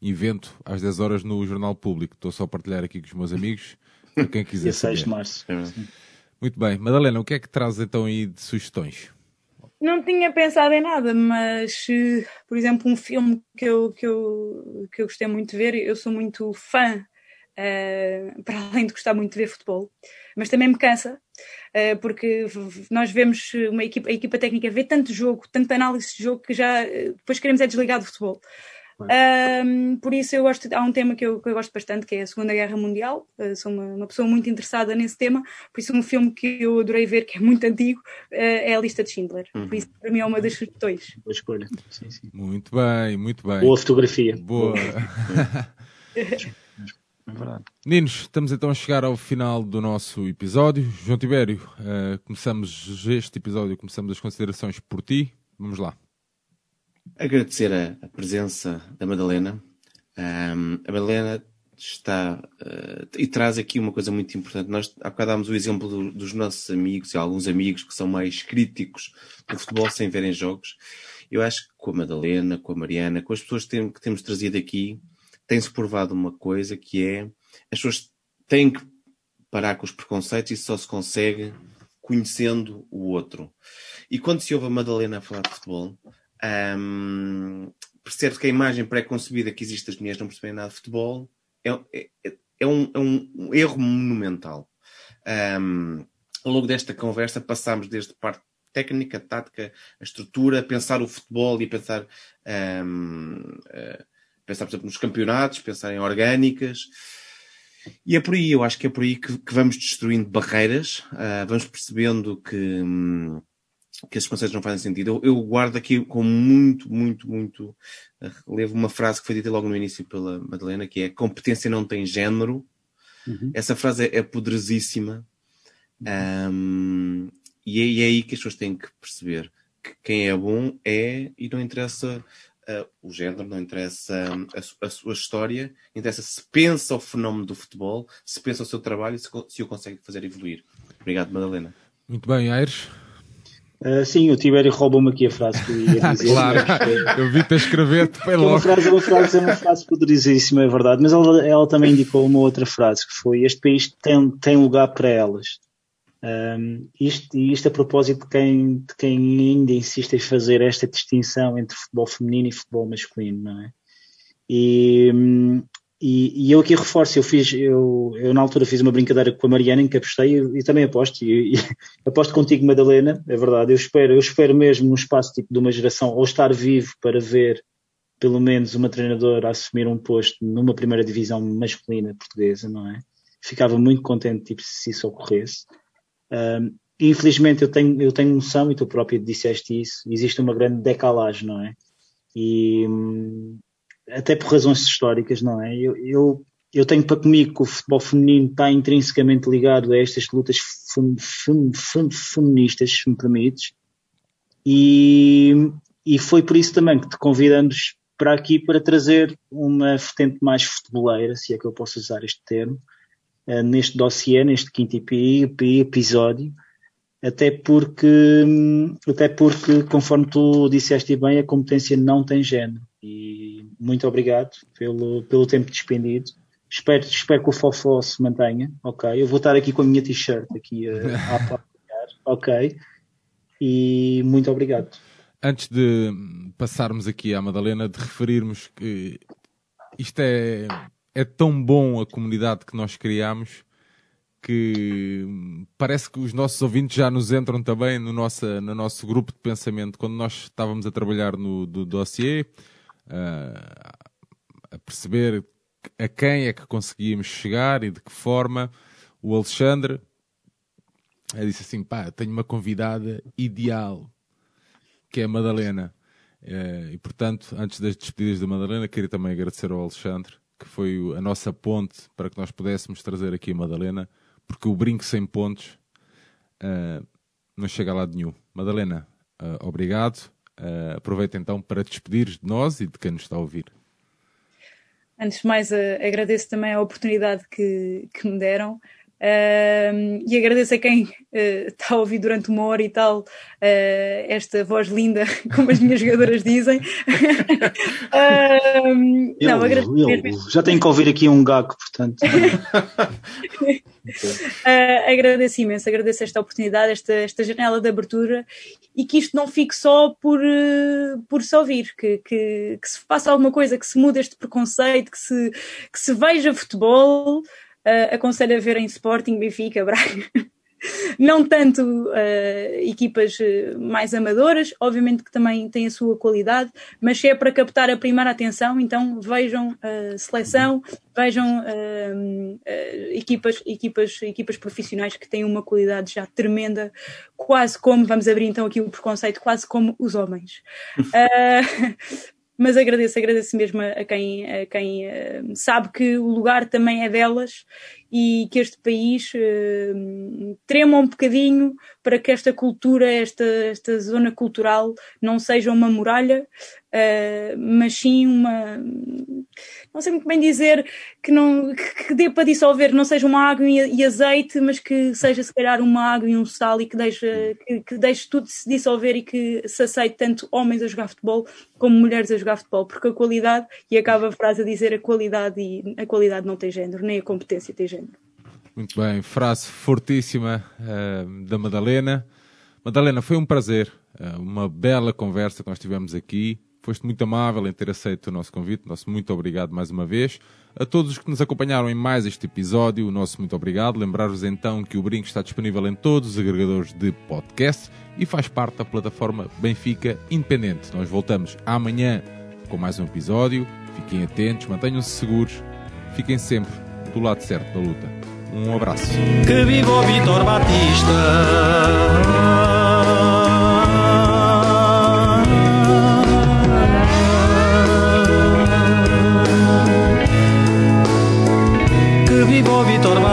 evento às 10 horas no Jornal Público. Estou só a partilhar aqui com os meus amigos, para quem quiser. Dia 6 de março. Muito bem. Madalena, o que é que traz então aí de sugestões? Não tinha pensado em nada, mas, por exemplo, um filme que eu, que eu, que eu gostei muito de ver, eu sou muito fã, uh, para além de gostar muito de ver futebol, mas também me cansa, uh, porque nós vemos uma equipa, a equipa técnica vê tanto jogo, tanta análise de jogo, que já depois queremos é desligar do futebol. Um, por isso eu gosto, há um tema que eu, que eu, gosto bastante, que é a Segunda Guerra Mundial. Uh, sou uma, uma, pessoa muito interessada nesse tema, por isso um filme que eu adorei ver, que é muito antigo, uh, é a lista de Schindler. Uhum. Por isso, para mim, é uma das sugestões. Boa escolha. Sim, sim. Muito bem, muito bem. Boa fotografia. Boa. É verdade. Meninos, estamos então a chegar ao final do nosso episódio. João Tibério, uh, começamos este episódio, começamos as considerações por ti. Vamos lá. Agradecer a, a presença da Madalena. Um, a Madalena está uh, e traz aqui uma coisa muito importante. Nós há bocado dámos o exemplo do, dos nossos amigos e alguns amigos que são mais críticos do futebol sem verem jogos. Eu acho que com a Madalena, com a Mariana, com as pessoas que, tem, que temos trazido aqui, tem-se provado uma coisa que é as pessoas têm que parar com os preconceitos e só se consegue conhecendo o outro. E quando se ouve a Madalena a falar de futebol, um, percebe que a imagem pré-concebida que existe das mulheres não percebem nada de futebol é, é, é, um, é um, erro monumental. Um, ao longo desta conversa passámos desde parte técnica, tática, a estrutura, pensar o futebol e pensar um, uh, pensar, por exemplo, nos campeonatos, pensar em orgânicas. E é por aí, eu acho que é por aí que, que vamos destruindo barreiras, uh, vamos percebendo que, um, que esses conceitos não fazem sentido. Eu, eu, guardo aqui com muito, muito, muito. Uh, levo uma frase que foi dita logo no início pela Madalena, que é competência não tem género. Uhum. Essa frase é, é poderosíssima. Um, e, é, e, é, aí que as pessoas têm que perceber que quem é bom é, e não interessa uh, o género, não interessa a, a, sua história, interessa se pensa o fenómeno do futebol, se pensa o seu trabalho e se, se o consegue fazer evoluir. Obrigado, Madalena. Muito bem, Aires. Uh, sim, o Tibério roubou-me aqui a frase que eu ia dizer. claro, eu vi-te a escrever, foi logo. Uma frase, uma frase, é uma frase poderosíssima, é verdade, mas ela, ela, também indicou uma outra frase que foi: Este país tem, tem lugar para elas. Um, isto, isto a propósito de quem, de quem ainda insiste em fazer esta distinção entre futebol feminino e futebol masculino, não é? E, e, e eu aqui reforço, eu fiz, eu, eu, na altura fiz uma brincadeira com a Mariana em que apostei e, e também aposto, e, e, aposto contigo, Madalena, é verdade, eu espero, eu espero mesmo num espaço tipo de uma geração, ou estar vivo para ver pelo menos uma treinadora assumir um posto numa primeira divisão masculina portuguesa, não é? Ficava muito contente tipo, se isso ocorresse. Um, infelizmente eu tenho, eu tenho noção, e tu próprio disseste isso, existe uma grande decalagem, não é? E um, até por razões históricas, não é? Eu, eu, eu tenho para comigo que o futebol feminino está intrinsecamente ligado a estas lutas fem, fem, fem, feministas, se me permites, e, e foi por isso também que te convidamos para aqui para trazer uma vertente mais futeboleira, se é que eu posso usar este termo, uh, neste dossiê, neste quinto episódio, até porque, até porque, conforme tu disseste bem, a competência não tem género. E muito obrigado pelo, pelo tempo despendido. Espero, espero que o Fofó se mantenha, ok? Eu vou estar aqui com a minha t-shirt aqui a, apoiar, ok? E muito obrigado. Antes de passarmos aqui à Madalena, de referirmos que isto é é tão bom a comunidade que nós criamos que parece que os nossos ouvintes já nos entram também no, nossa, no nosso grupo de pensamento. Quando nós estávamos a trabalhar no do dossiê, a perceber a quem é que conseguíamos chegar e de que forma, o Alexandre disse assim: pá, tenho uma convidada ideal, que é a Madalena. Uh, e portanto, antes das despedidas da Madalena, queria também agradecer ao Alexandre que foi a nossa ponte para que nós pudéssemos trazer aqui a Madalena, porque o brinco sem pontos uh, não chega a lado nenhum. Madalena, uh, obrigado. Uh, aproveita então para despedires de nós e de quem nos está a ouvir. Antes de mais, agradeço também a oportunidade que, que me deram. Uh, e agradeço a quem uh, está a ouvir durante uma hora e tal uh, esta voz linda, como as minhas jogadoras dizem. eu, não, agradeço eu, já tenho que ouvir aqui um gago, portanto. Ah, agradeço imenso, agradeço esta oportunidade, esta, esta janela de abertura e que isto não fique só por, uh, por se ouvir, que, que, que se faça alguma coisa, que se mude este preconceito, que se, que se veja futebol uh, aconselho a ver em Sporting, Benfica, Braga. não tanto uh, equipas uh, mais amadoras, obviamente que também têm a sua qualidade, mas se é para captar a primeira atenção, então vejam a seleção, vejam uh, equipas, equipas, equipas profissionais que têm uma qualidade já tremenda, quase como, vamos abrir então aqui o preconceito, quase como os homens. mas agradeço, agradeço mesmo a, quem, a quem uh, sabe que o lugar também é delas e que este país uh, trema um bocadinho para que esta cultura, esta, esta zona cultural não seja uma muralha, uh, mas sim uma. Não sei muito bem dizer que, não, que dê para dissolver, não seja uma água e, azeite, mas que seja se calhar uma água e um sal e que deixe, que, que deixe tudo se dissolver e que se aceite tanto homens a jogar futebol como mulheres a jogar futebol, porque a qualidade, e acaba a frase a dizer a qualidade e a qualidade não tem género, nem a competência tem género. Muito bem, frase fortíssima uh, da Madalena. Madalena, foi um prazer, uh, uma bela conversa que nós tivemos aqui. Foste muito amável em ter aceito o nosso convite. Nosso muito obrigado mais uma vez. A todos os que nos acompanharam em mais este episódio, o nosso muito obrigado. Lembrar-vos então que o Brinco está disponível em todos os agregadores de podcast e faz parte da plataforma Benfica Independente. Nós voltamos amanhã com mais um episódio. Fiquem atentos, mantenham-se seguros, fiquem sempre do lado certo da luta. Um abraço. Que viva o Vitor Batista. Que viva o Vitor.